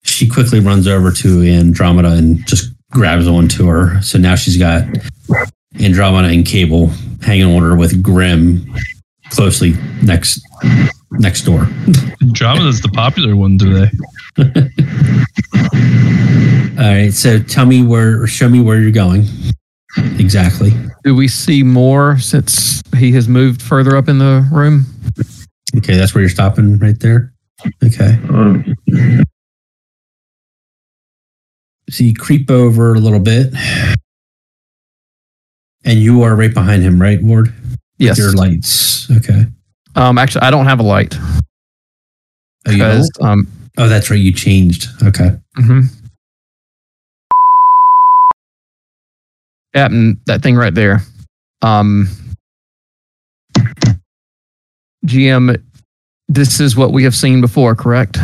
She quickly runs over to Andromeda and just grabs onto her. So now she's got Andromeda and Cable hanging on her with Grim closely next next door. Andromeda's the popular one today. All right. So tell me where, show me where you're going exactly. Do we see more since he has moved further up in the room? Okay, that's where you're stopping right there. Okay. Um, So you creep over a little bit, and you are right behind him, right, Ward? Yes. Your lights. Okay. Um, actually, I don't have a light Oh, you because don't? um, oh, that's right. You changed. Okay. mhm. Captain, that thing right there. Um, GM, this is what we have seen before, correct?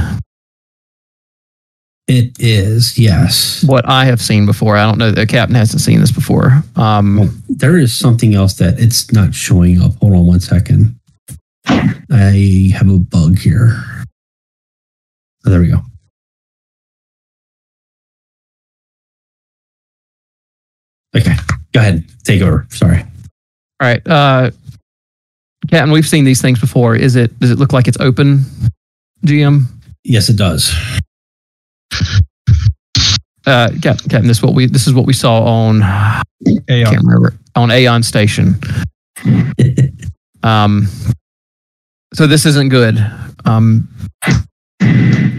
It is. Yes. What I have seen before. I don't know. The captain hasn't seen this before. Um, There is something else that it's not showing up. Hold on one second. I have a bug here. Oh, there we go. Okay. Go ahead. Take over. Sorry. all right, uh, Captain, we've seen these things before. Is it? Does it look like it's open? GM, Yes, it does. uh, Cap- Captain, this what we this is what we saw on Aeon. can't remember on Aeon Station. Um, so this isn't good. Um,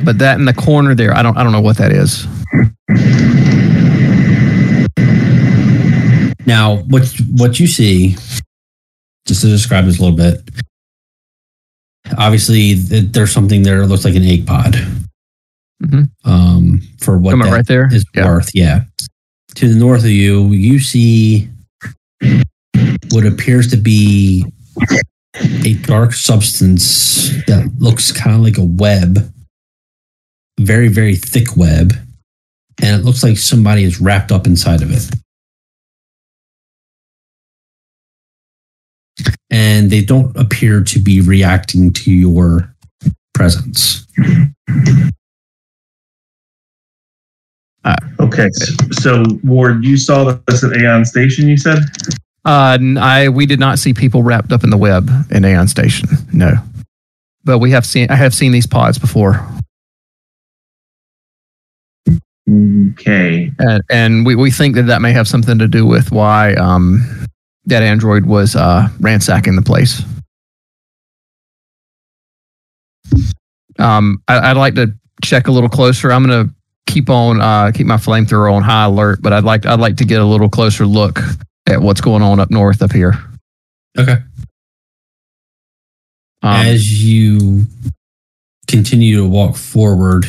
but that in the corner there, I don't I don't know what that is. Now, what what you see, just to describe this a little bit, obviously there's something there that looks like an egg pod. Mhm. Um, for what Coming right there. is Yeah. worth, yeah. To the north of you, you see what appears to be a dark substance that looks kind of like a web, very very thick web, and it looks like somebody is wrapped up inside of it. And they don't appear to be reacting to your presence. okay, so Ward, you saw this at Aeon Station. You said. Uh, n- I we did not see people wrapped up in the web in Aeon Station. No, but we have seen I have seen these pods before, Okay. and, and we, we think that that may have something to do with why um that android was uh ransacking the place. Um, I, I'd like to check a little closer. I'm gonna keep on uh keep my flamethrower on high alert, but I'd like I'd like to get a little closer look at what's going on up north up here. Okay. Um, As you continue to walk forward,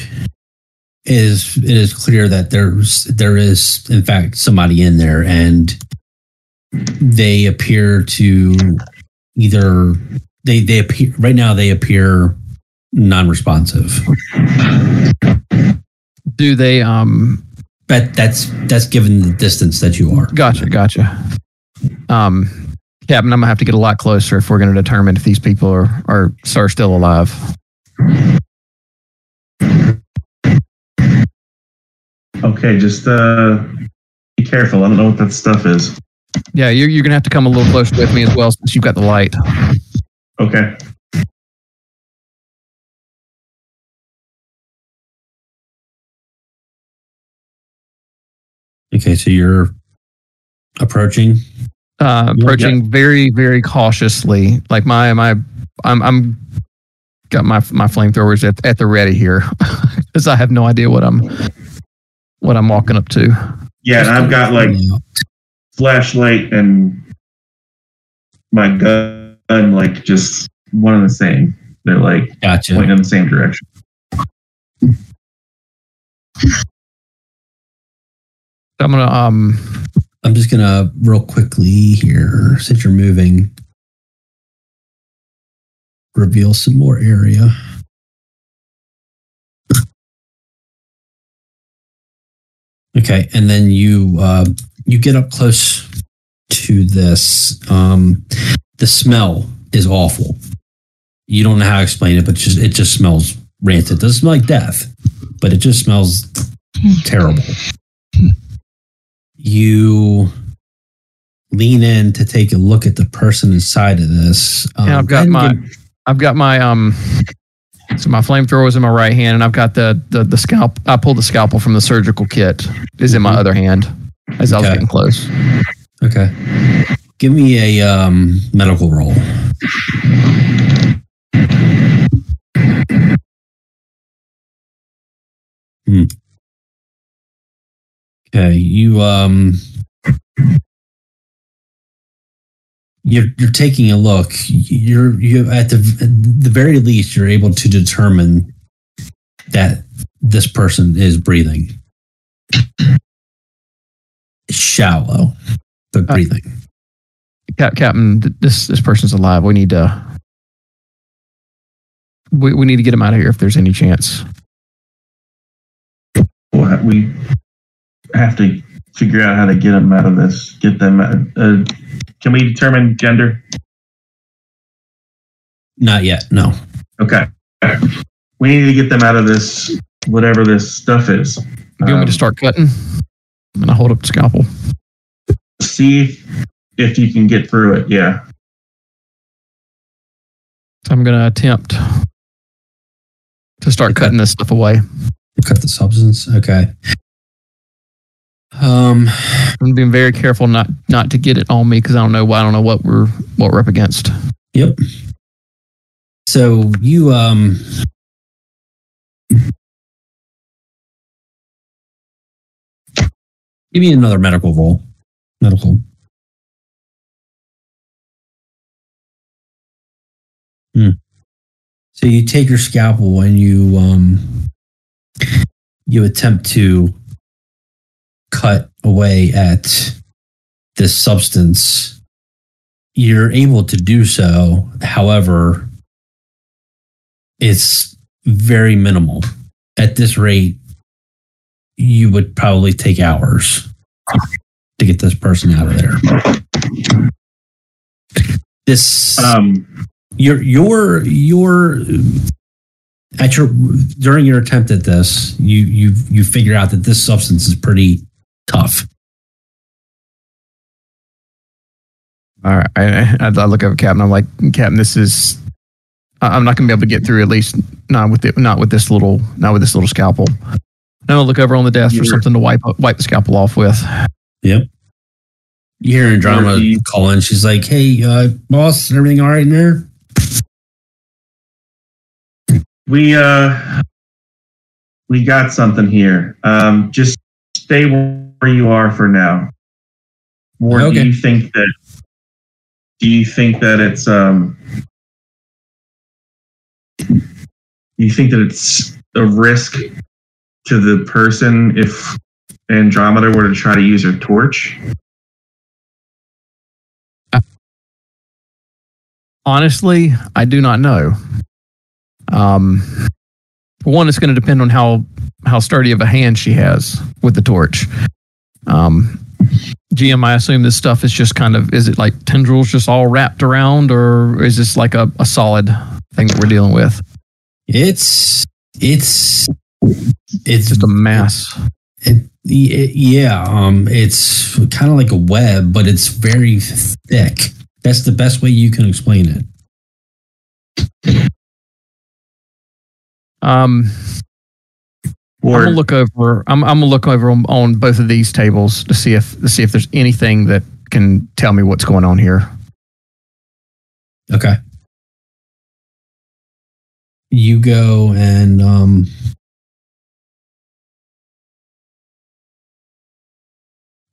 it is it is clear that there's there is in fact somebody in there, and they appear to either they they appear right now they appear non-responsive. do they um But that's that's given the distance that you are. Gotcha, gotcha. Um, Captain, I'm gonna have to get a lot closer if we're gonna determine if these people are are, are still alive. Okay, just uh, be careful. I don't know what that stuff is. Yeah, you're you're gonna have to come a little closer with me as well since you've got the light. Okay. Okay, so you're approaching. Uh, Yeah, approaching very very cautiously. Like my my I'm I'm got my my flamethrowers at, at the ready here because I have no idea what I'm what I'm walking up to. Yeah, and I've got like flashlight and my gun, like just one and the same. They're like Gotcha. pointing in the same direction. I'm gonna um I'm just gonna real quickly here, since you're moving, reveal some more area. Okay, and then you uh, you get up close to this. Um, the smell is awful. You don't know how to explain it, but just it just smells rancid. It doesn't smell like death, but it just smells terrible. You lean in to take a look at the person inside of this. Um, I've got my- I've got my um so my flamethrower is in my right hand and I've got the the, the scalp I pulled the scalpel from the surgical kit is in my Mhm. other hand as I was Okay. getting close. Okay. Give me a um, medical roll. Hmm. Okay, you um you're you're taking a look. You're you at the at the very least you're able to determine that this person is breathing. Shallow, but Uh, breathing. Cap, Captain, this this person's alive. We need to we, we need to get him out of here if there's any chance. Well, we have to figure out how to get them out of this. Get them. Out. Uh, can we determine gender? Not yet. No. Okay. We need to get them out of this, whatever this stuff is. Do you want me Um, to start cutting? And I hold up the scalpel. See if you can get through it. Yeah. So I'm gonna attempt to start Okay. cutting this stuff away. Cut the substance. Okay. Um. I'm being very careful not not to get it on me because I don't know why I don't know what we're what we're up against. Yep. So you um. Give me another medical roll. Medical. Hmm. So you take your scalpel and you um you attempt to cut away at this substance you're able to do so. However, it's very minimal. At this rate, you would probably take hours to get this person out of there. This Um, your your your at your during your attempt at this, you you you figure out that this substance is pretty tough. All right, I, I, I look over at Captain. I'm like, Captain, this is. I'm not gonna be able to get through at least not with it, not with this little, not with this little scalpel. Now I'll look over on the desk for You're- something to wipe wipe the scalpel off with. Yep. You hear Andromeda Or you- call in. She's like, "Hey, uh, boss, everything all right in there?" we uh, we got something here. Um, just stay where you are for now. Or Okay. do you think that? Do you think that it's um? Do you think that it's a risk to the person if Andromeda were to try to use her torch? Honestly, I do not know. Um, one, it's going to depend on how how sturdy of a hand she has with the torch. Um, GM, I assume this stuff is just kind of is it like tendrils just all wrapped around, or is this like a, a solid thing that we're dealing with? It's it's it's Just a mass. It, y- yeah, um, it's kind of like a web, but it's very thick. That's the best way you can explain it. Um, I'm gonna look over. I'm, I'm gonna look over on, on both of these tables to see if to see if there's anything that can tell me what's going on here. Okay. You go and um,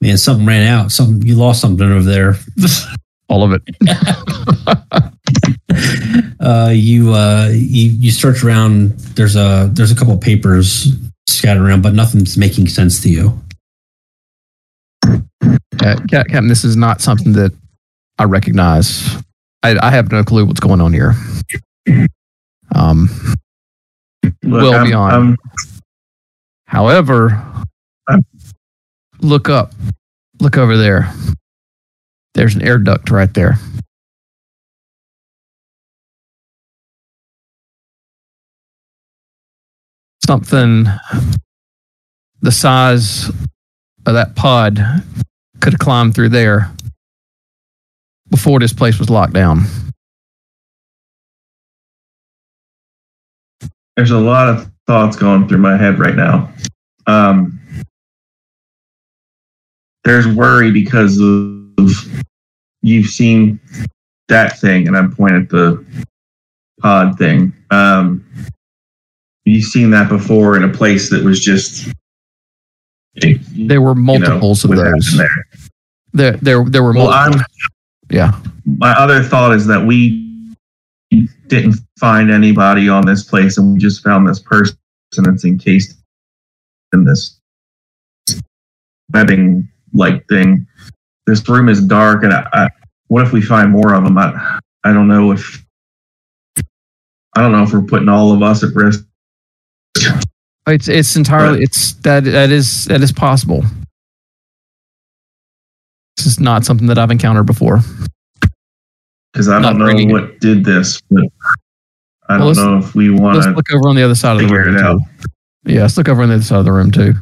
man, something ran out. Something you lost something over there. All of it. uh, you uh, you you search around. There's a there's a couple of papers scattered around, but nothing's making sense to you. Uh, Captain, this is not something that I recognize. I, I have no clue what's going on here. Um, Look, Well I'm- beyond. I'm- however, I'm- look up, look over there. There's an air duct right there. Something the size of that pod could have climbed through there before this place was locked down. there's a lot of thoughts going through my head right now. Um, there's worry because of you've seen that thing, and I'm pointing at the pod thing. Um, you've seen that before in a place that was just There were multiples of those. there. There, there, there were Well. I'm yeah. my other thought is that we didn't find anybody on this place and we just found this person that's encased in this webbing like thing. This room is dark and I, I, what if we find more of them? I, I don't know if I don't know if we're putting all of us at risk. It's it's entirely it's that that is that is possible. This is not something that I've encountered before. Because I Not don't know bringing what did this, but I Well, don't know if we want to look over on the other side of the room. it out. Too. Yeah, let's look over on the other side of the room too.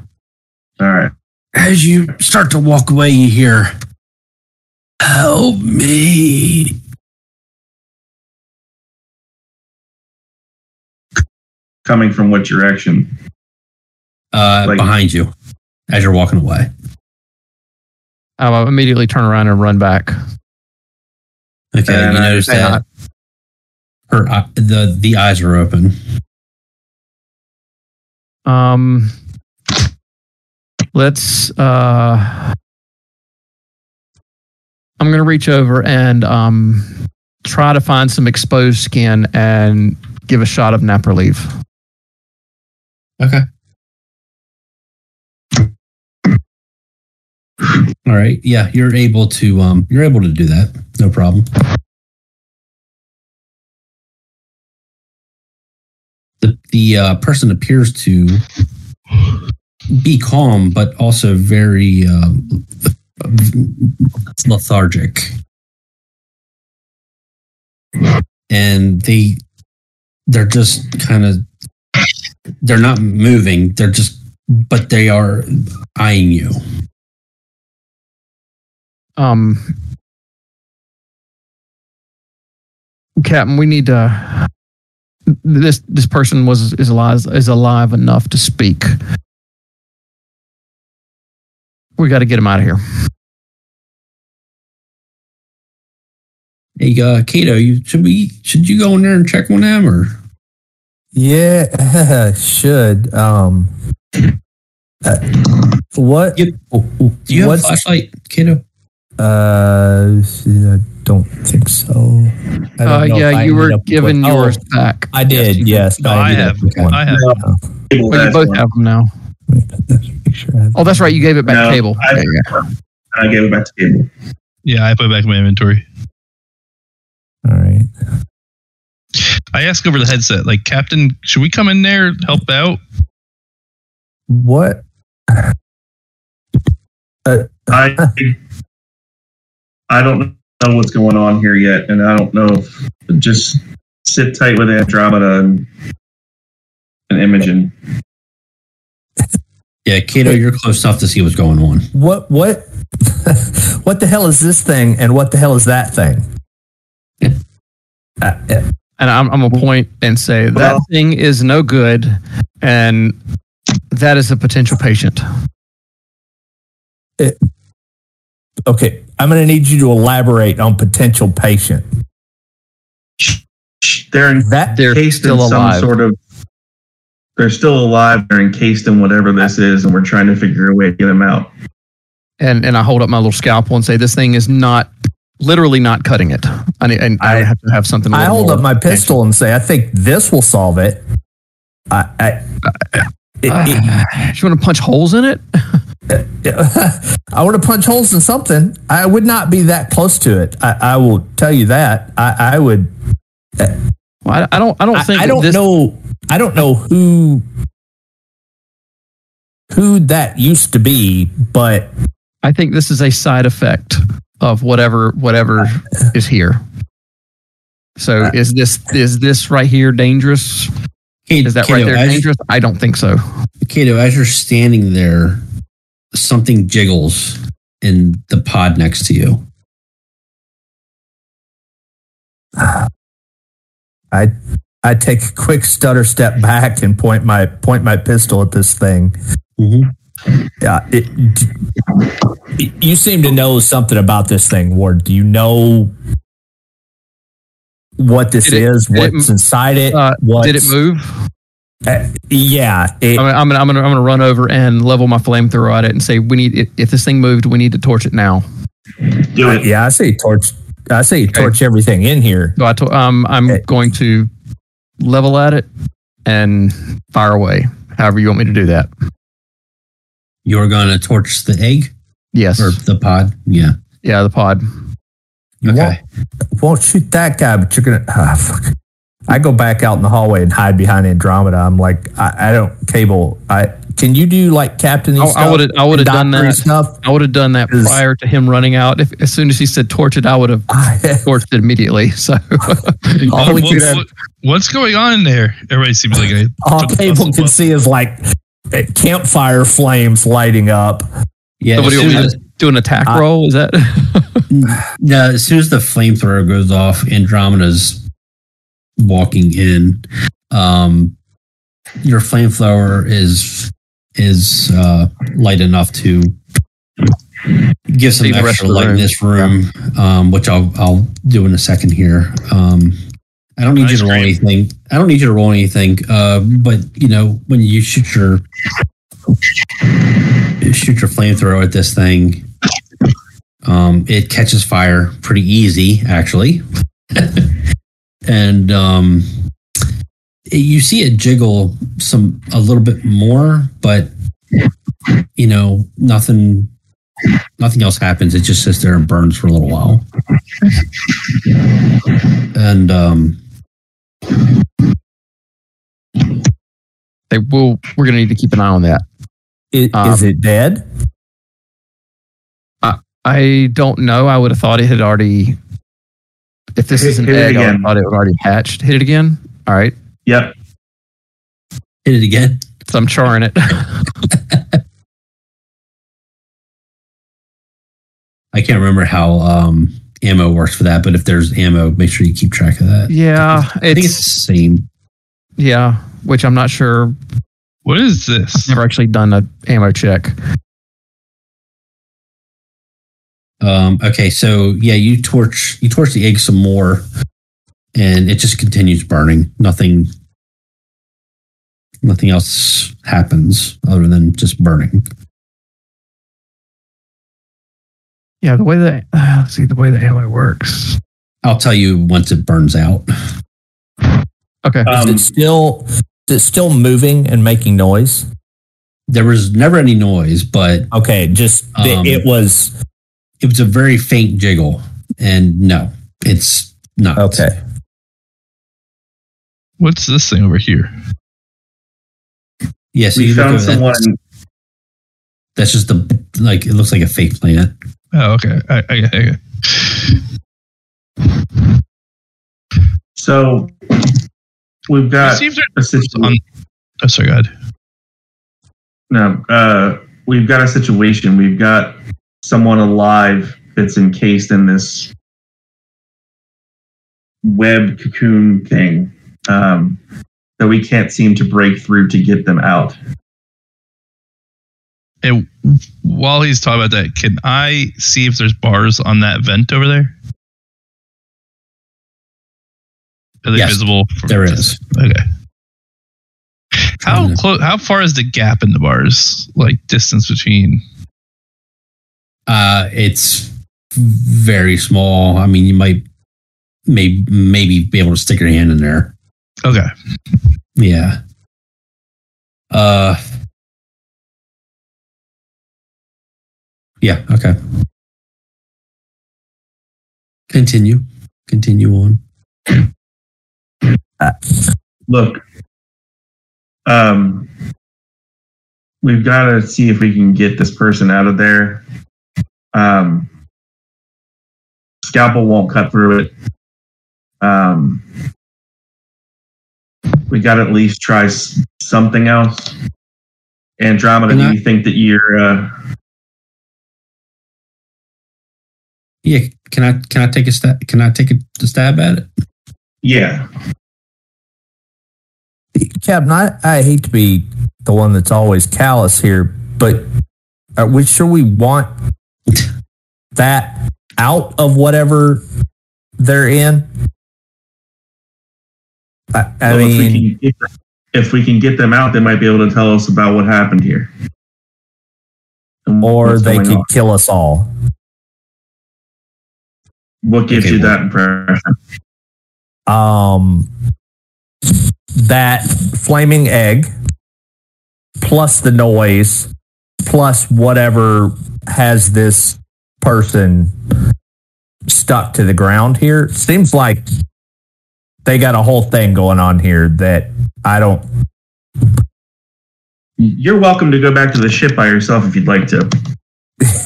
All right. As you start to walk away, you hear, "Help me!" Coming from what direction? Uh, Like- behind you, as you're walking away. I'll immediately turn around and run back. Okay, And you I- notice that her the the eyes are open. Um, let's. Uh, I'm gonna reach over and um try to find some exposed skin and give a shot of Naproleve. Okay. All right. Yeah, you're able to um you're able to do that. No problem. The the uh, person appears to be calm, but also very um, lethargic, and they they're just kind of they're not moving. They're just but they are eyeing you. Um, Captain, we need to. This this person was is alive is alive enough to speak. We got to get him out of here. Hey, uh, Kato, you should we should you go in there and check on them or? Yeah, should. Um, uh, what? You- Do you have a flashlight, Kato? Uh, I don't think so. I don't Uh, know if yeah, I you were ended with given one. yours Oh, back. I did. you Yes, No, I ended have. up with one. I have. Well, you both one. have them now. Let me picture. I Oh, that's right. You gave it back No, to Cable. I- Yeah, yeah. I gave it back to Cable. Yeah, I put it back in my inventory. All right. I ask over the headset, like, Captain, should we come in there help out? What? Uh, I I don't know what's going on here yet, and I don't know if just sit tight with Andromeda and, and Imogen. Yeah, Kato, you're close enough to see what's going on. What? What? what the hell is this thing? And what the hell is that thing? Uh, uh, And I'm, I'm gonna point and say that Well- thing is no good, and that is a potential patient. okay, I'm going to need you to elaborate on potential patient. They're in That They're encased still in some sort of. They're still alive. They're encased in whatever this is, and we're trying to figure a way to get them out. and and I hold up my little scalpel and say this thing is not literally not cutting it. I, need- and I, I- have to have something. a I little hold up my pistol and say, "I think this will solve it." I, I, it- it- Ah, you want to punch holes in it? I want to punch holes in something. I would not be that close to it. I, I will tell you that. I, I would. I, I don't. I don't think. I that don't this, know. I don't know who who that used to be, but I think this is a side effect of whatever whatever is here. So Uh, is this is this right here dangerous? Is that Kato, right there dangerous? I don't think so. Kato, as you're standing there, something jiggles in the pod next to you. I I take a quick stutter step back and point my point my pistol at this thing. Mhm. Yeah, it, d- you seem to know something about this thing, Ward. Do you know what this Did it- is? did it What's inside it? Uh, what's, did it move? Uh, yeah, it, I'm, I'm, gonna, I'm gonna I'm gonna run over and level my flamethrower at it and say we need if, if this thing moved we need to torch it now. Do it. yeah. I say torch. I say torch everything in here. So I to, um I'm Okay. going to level at it and fire away. However you want me to do that. You're going to torch the egg Yes. or the pod? Yeah. Yeah, the pod. You Okay. won't, won't shoot that guy, but you're gonna. Ah, fuck. I go back out in the hallway and hide behind Andromeda. I'm like, I, I don't cable. I can you do like Captain? I- I would've- I would've done that. stuff. I would have done that prior to him running out. If as soon as he said torch it, I would have torched it immediately. So All we What- can- what- what's going on in there? Everybody seems like a all cable can see is like uh, campfire flames lighting up. Yeah. So what as do you soon want me as- to do an attack I- roll? Is that No, as soon as the flamethrower goes off, Andromeda's walking in. Um, your flamethrower is is uh, light enough to give some See the rest extra light in this room, um, which I'll I'll do in a second here. Um, I don't need you to roll cream. anything. I don't need you to roll anything. Uh, but you know when you shoot your shoot your flamethrower at this thing, um, it catches fire pretty easy, actually. and um, you see it jiggle some a little bit more, but you know nothing. Nothing else happens. It just sits there and burns for a little while. And um, they will? We're gonna need to keep an eye on that. Is, Um, is it dead? I I don't know. I would have thought it had already. If this Hit- is an hit it egg, I would have thought it had already hatched. Hit it again. All right. Yep. hit it again. So I'm charring it. I can't remember how um, ammo works for that, but if there's ammo, make sure you keep track of that. yeah, I think it's it's the same. yeah. Which I'm not sure. What is this? Never actually done a ammo check. Um, okay, so yeah, you torch you torch the egg some more, and it just continues burning. Nothing, nothing else happens other than just burning. Yeah, the way that uh, see the way the ammo works. I'll tell you once it burns out. Okay. Is Um, it still is it still moving and making noise? There was never any noise, but Okay, just the- Um, it was it was a very faint jiggle, and no, it's not. okay. What's this thing over here? Yeah, so we you found over that- someone. That's just the like it looks like a fake planet. Oh, okay. I, I, I, So we've got See if there- a situation. on, oh, sorry, go ahead. No, uh, we've got a situation. We've got someone alive that's encased in this web cocoon thing um, that we can't seem to break through to get them out. And while he's talking about that, can I see if there's bars on that vent over there? Are they Yes, visible? From there is. Okay. How close? How far is the gap in the bars? Like distance between? Uh, it's very small. I mean, you might maybe maybe be able to stick your hand in there. Okay. Yeah. Uh. Yeah. Okay. Continue. Continue on. Look, um, we've got to see if we can get this person out of there. Um, scalpel won't cut through it. Um, we got to at least try something else. Andromeda, Can I- do you think that you're? Uh, Yeah. Can I can I take a stab? Can I take a, a stab at it? yeah, Captain, I, I hate to be the one that's always callous here, but are we sure we want that out of whatever they're in? I, I Well, if, we mean, can get, if we can get them out, they might be able to tell us about what happened here. Or they could on. kill us all. What gives Okay, you well- that impression? Um, that flaming egg, plus the noise, plus whatever has this person stuck to the ground here. Seems like they got a whole thing going on here that I don't. You're welcome to go back to the ship by yourself if you'd like to,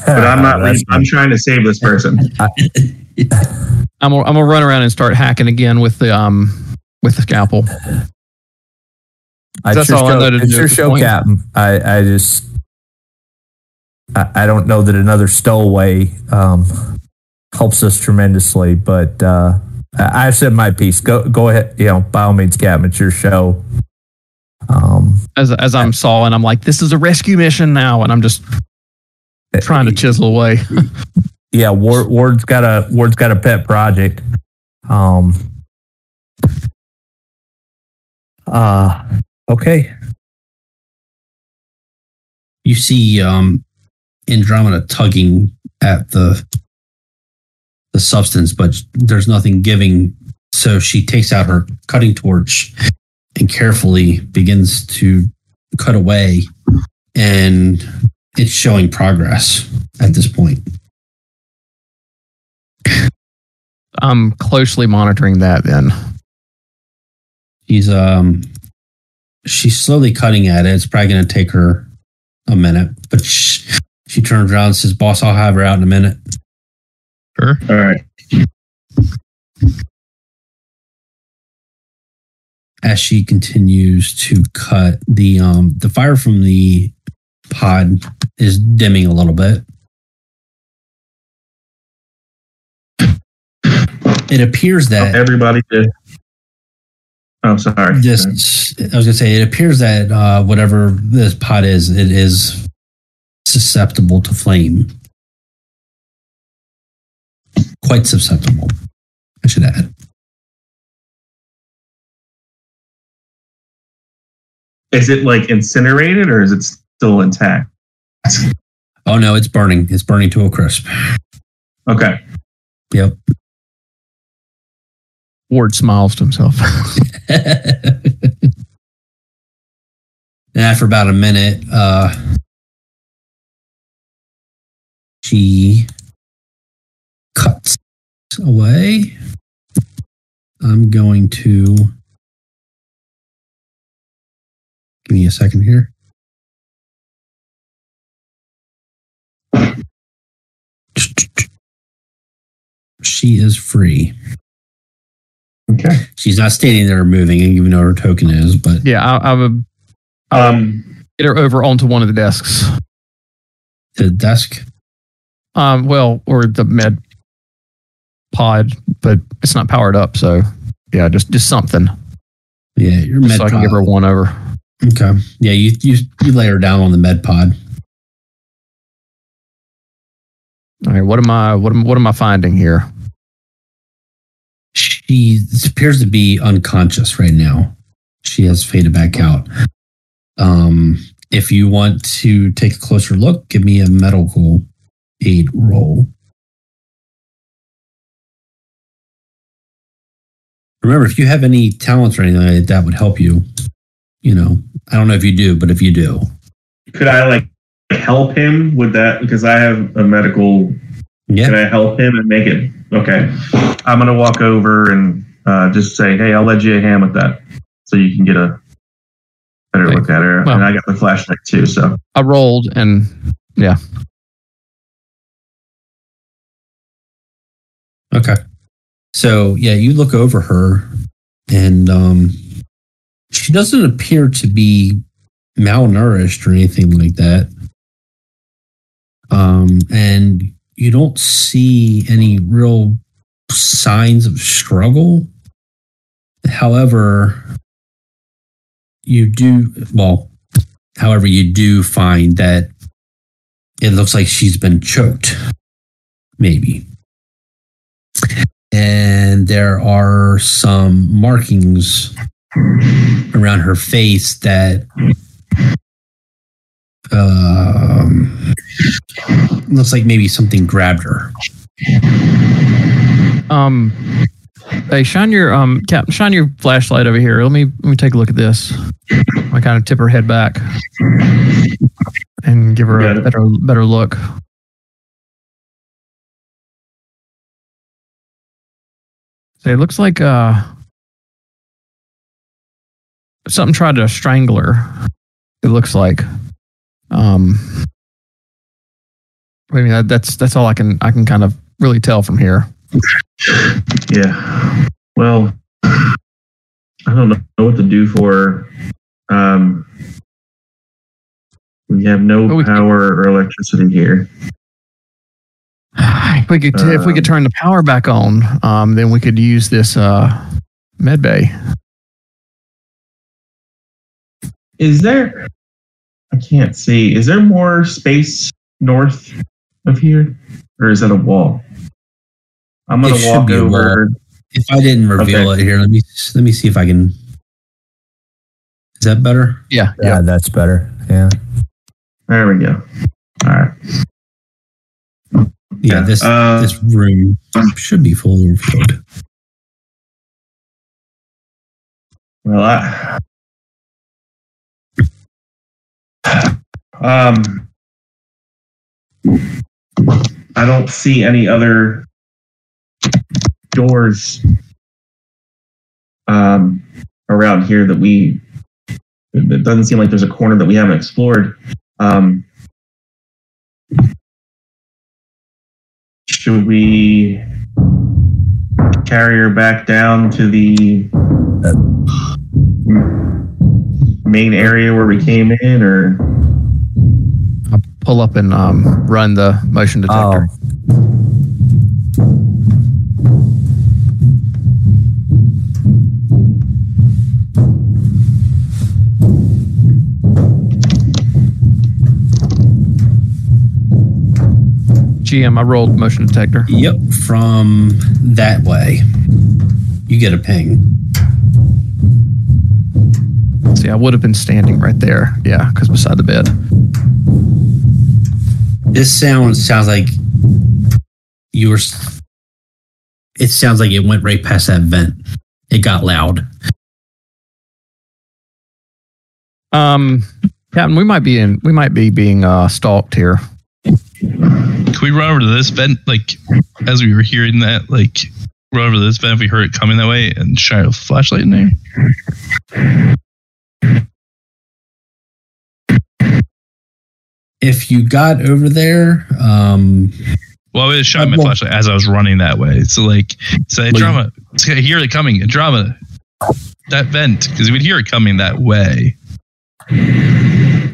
but I'm not. Leaving. I'm trying to save this person. I'm gonna, I'm gonna run around and start hacking again with the um with the scalpel. I That's sure all I know to it's do your show, point. Captain. I, I just, I, I don't know that another stowaway um, helps us tremendously, but uh, I, I've said my piece. Go, go ahead. You know, by all means, Captain, it's your show. Um, As as I'm sawing, I'm like, this is a rescue mission now, and I'm just trying to chisel away. yeah, Ward, Ward's got a Ward's got a pet project. Um, uh, okay. You see um, Andromeda tugging at the the substance, but there's nothing giving. So she takes out her cutting torch and carefully begins to cut away, and it's showing progress at this point. I'm closely monitoring that. Then He's um she's slowly cutting at it. It's probably going to take her a minute, but she, she turns around and says, "Boss, I'll have her out in a minute." Sure. All right. as she continues to cut the um the fire from the pod is dimming a little bit it appears that Everybody did. Oh, sorry. this i was gonna say it appears that uh whatever this pod is it is susceptible to flame quite susceptible i should add Is it like incinerated or is it still intact? oh no it's burning it's burning to a crisp Okay. yep Ward smiles to himself. and after about a minute, uh, she cuts away. I'm going to give me a second here. She is free. Okay. She's not standing there or moving, even though her token is, but yeah, I, I would Um, get her over onto one of the desks. the desk. Um, well, or the med pod, but it's not powered up, so yeah, just just something. Yeah, your Just med so I can pod. give her one over. Okay. Yeah, you you you lay her down on the med pod. All right, what am I what am what am I finding here? She appears to be unconscious right now. She has faded back out. Um, if you want to take a closer look, give me a medical aid roll. Remember, if you have any talents or anything like that, that would help you. You know, I don't know if you do, but if you do, Could I like help him with that? Because I have a medical. yeah, Can I help him and make it? Okay. I'm gonna walk over and uh, just say, "Hey, I'll lend you a hand with that, so you can get a better Okay. look at her." Well- and I got the flashlight too, so I rolled and yeah. Okay. So yeah, you look over her, and um, she doesn't appear to be malnourished or anything like that. Um, and you don't see any real signs of struggle. However, you do well. However, you do find that it looks like she's been choked. Maybe and there are some markings around her face that um, looks like maybe something grabbed her. um hey shine your um cap shine your flashlight over here. Let me let me take a look at this. I kind of tip her head back and give her a better better look. It looks like uh something tried to strangle her. It looks like. Um I mean that, that's that's all I can I can kind of really tell from here. yeah. Well, I don't know what to do for. her. Um, we have no Well, we can- power or electricity here. If we could, if we could Um, turn the power back on, um, then we could use this uh, med bay. Is there? I can't see. Is there more space north of here, or is that a wall? I'm gonna It walk over. If I didn't reveal it here, let me let me see if I can. Is that better? Yeah, Yeah, that's better. Yeah. There we go. All right. Yeah, this Uh, this room should be fully revealed. Well, I, um, I don't see any other doors um, around here that we. It doesn't seem like there's a corner that we haven't explored. Um, should we carry her back down to the main area where we came in, or I'll pull up and um, run the motion detector. Oh, GM, I rolled motion detector. Yep, from that way, you get a ping. See, I would have been standing right there. Yeah, because beside the bed. This sound sounds like you were. It sounds like it went right past that vent. It got loud. Um, Captain, we might be in. We might be being uh, stalked here. Can we run over to this vent, like as we were hearing that, like run over to this vent if we heard it coming that way and shine a flashlight in there? If you got over there, um, Well, I was shining my flashlight as I was running that way. So like, say Well, drama, I hear it coming. Drama, that vent because we'd hear it coming that way.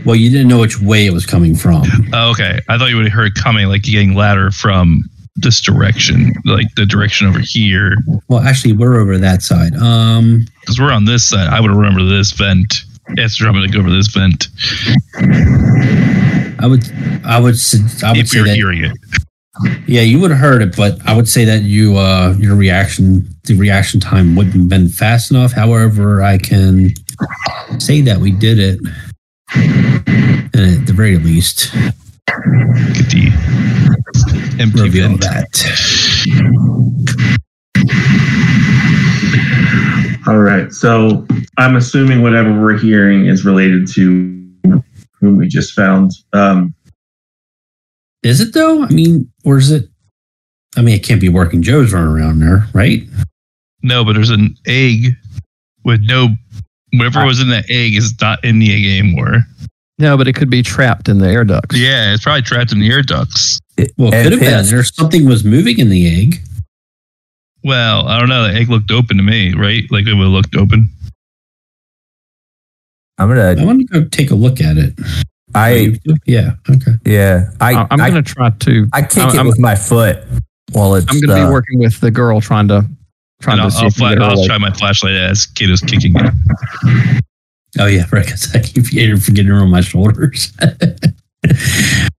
Well, you didn't know which way it was coming from. Oh, okay, I thought you would have heard it coming, like getting ladder from this direction, like the direction over here. Well, actually, we're over that side. Um, Because we're on this side, I would remember this vent. It's drama to go over this vent I would, I would, I would if say were that. hearing it. Yeah, you would have heard it, but I would say that you, uh, your reaction, the reaction time wouldn't have been fast enough. However, I can say that we did it, and at the very least, Get the empty reveal vent. that. All right. So I'm assuming whatever we're hearing is related to whom we just found. Um, Is it though? I mean, or is it? I mean, it can't be working Joe's running around there, right? No, but there's an egg with no. Whatever was in that egg is not in the egg anymore. No, but it could be trapped in the air ducts. Yeah, it's probably trapped in the air ducts. It, Well, it it could have been. pissed. There's something was moving in the egg. Well, I don't know. The egg looked open to me, right? Like it would have looked open. I'm gonna. I want to go take a look at it. I yeah. Okay. yeah. I I, I'm I, going to try to. I kick I'm- it I'm- with my foot while it's. I'm going to uh, be working with the girl trying to trying And to I'll, see I'll, if fla- can get her I'll try my flashlight as Kato's kicking it. Oh yeah, right. Because I keep forgetting, on my shoulders.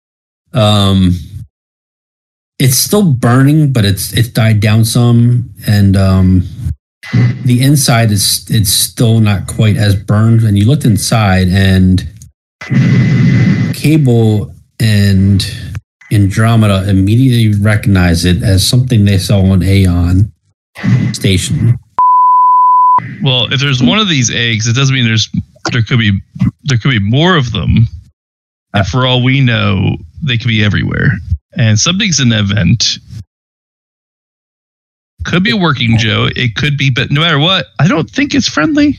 um, it's still burning, but it's it's died down some, and um, the inside is it's still not quite as burned. And you looked inside, and Cable and Andromeda immediately recognize it as something they saw on Aeon station. Well, if there's one of these eggs, it doesn't mean there's there could be there could be more of them. And for all we know, they could be everywhere. And something's in that vent. Could be working, Joe. It could be, but no matter what, I don't think it's friendly.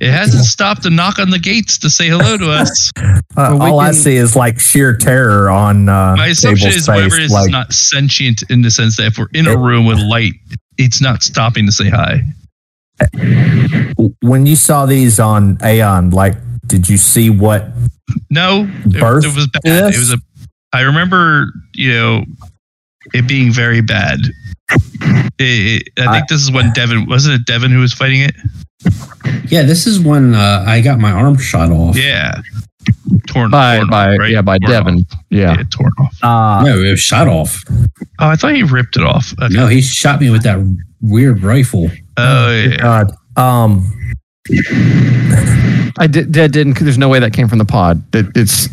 It hasn't stopped to knock on the gates to say hello to us. uh, Well, we all I see is like sheer terror on uh, My assumption Cable's is whatever it is like, is not sentient in the sense that if we're in a room with light, it's not stopping to say hi. when you saw these on Aeon, like, did you see what? No, it, Birth it was bad. this? It was a. I remember, you know, it being very bad. It, it, I think this is when Devin wasn't it Devin who was fighting it. Yeah, this is when uh, I got my arm shot off. Yeah, torn by torn by off, right? yeah by Torn Devin. off. Yeah. Yeah, torn off. Uh, No, it was shot off. Oh, I thought he ripped it off. Okay. No, he shot me with that weird rifle. Oh, yeah. God. Um, I did, that didn't. There's no way that came from the pod. It, it's.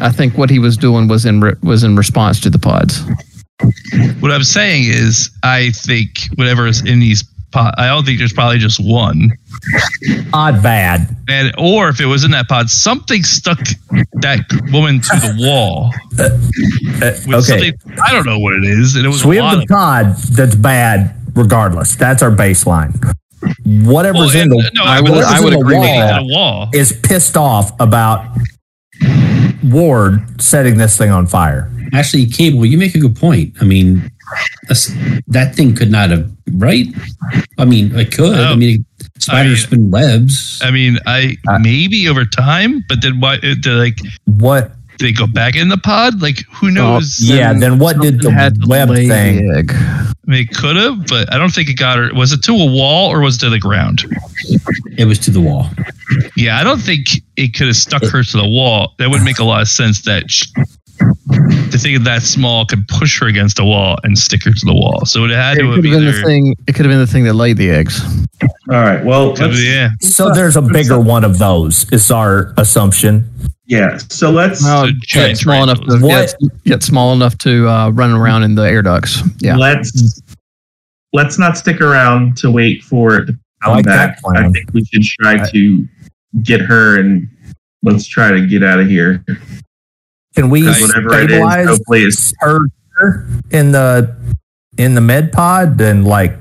I think what he was doing was in re, was in response to the pods. What I'm saying is, I think whatever is in these. Pod, I don't think there's probably just one. odd bad. And or if it was in that pod, something stuck that woman to the wall. Uh, With okay, I don't know what it is, and it was so we have the pod that's bad regardless. That's our baseline. Whatever's Well, in the no, I would- I would in agree with wall that. wall. is pissed off about Ward setting this thing on fire. Actually, Cable, you make a good point. I mean, that's, that thing could not have, right? I mean, it could. I Oh. mean, spiders I spin webs. I mean, I Uh, maybe over time, but then why? Did like What? did they go back in the pod? Like who knows? yeah. Then what did the Something had to web thing? egg. I mean, it could have, but I don't think it got her. Was it to a wall or was it to the ground? It was to the wall. Yeah, I don't think it could have stuck her to the wall. That would make a lot of sense. That sh the thing that small could push her against a wall and stick her to the wall. So it had It to have could have been the thing. It could have been the thing that laid the eggs. all right. Well, let's- be- yeah. So there's a bigger one of those. Is our assumption. yeah. So let's giant small enough to tarantulas. What- yet, yet small enough to uh, run around in the air ducts. Yeah. let's let's not stick around to wait for it to I like back. that plan. I think we should try I- to get her and let's try to get out of here. Can we Nice. Whatever it is, stabilize hopefully it's her in the in the med pod and like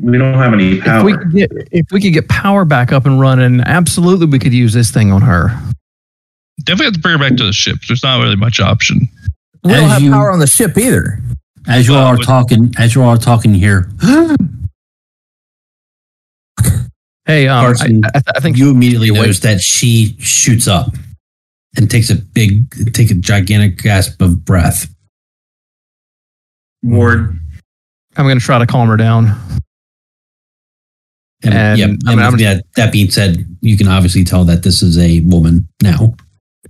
we don't have any If power. we could get if we could get power back up and running, absolutely we could use this thing on her. Definitely have to bring her back to the ship. There's not really much option. we don't As have you- power on the ship either. As you all are talking, as you all are talking here, Hey, um, I, Carson, I, I think you immediately Wait. notice that she shoots up and takes a big, take a gigantic gasp of breath. Ward, I'm going to try to calm her down. And, And, yeah, I mean, and I'm- yeah, that being said, you can obviously tell that this is a woman now.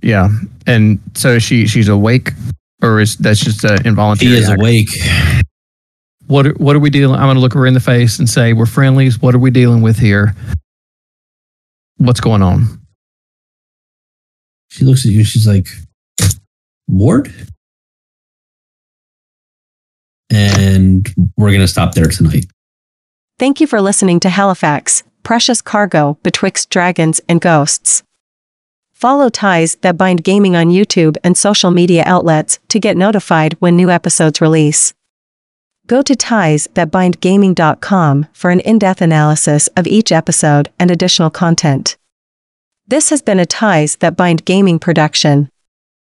Yeah, and so she she's awake, or is that's just an involuntary? She is act? awake. What are- what are we dealing? I'm going to look her in the face and say, "We're friendlies. What are we dealing with here? What's going on?" She looks at you. She's like, Ward? And we're going to stop there tonight. Thank you for listening to Halifax, precious cargo betwixt dragons and ghosts. Follow Ties That Bind Gaming on YouTube and social media outlets to get notified when new episodes release. Go to tiesthatbindgaming.com for an in-depth analysis of each episode and additional content. This has been a Ties That Bind Gaming production.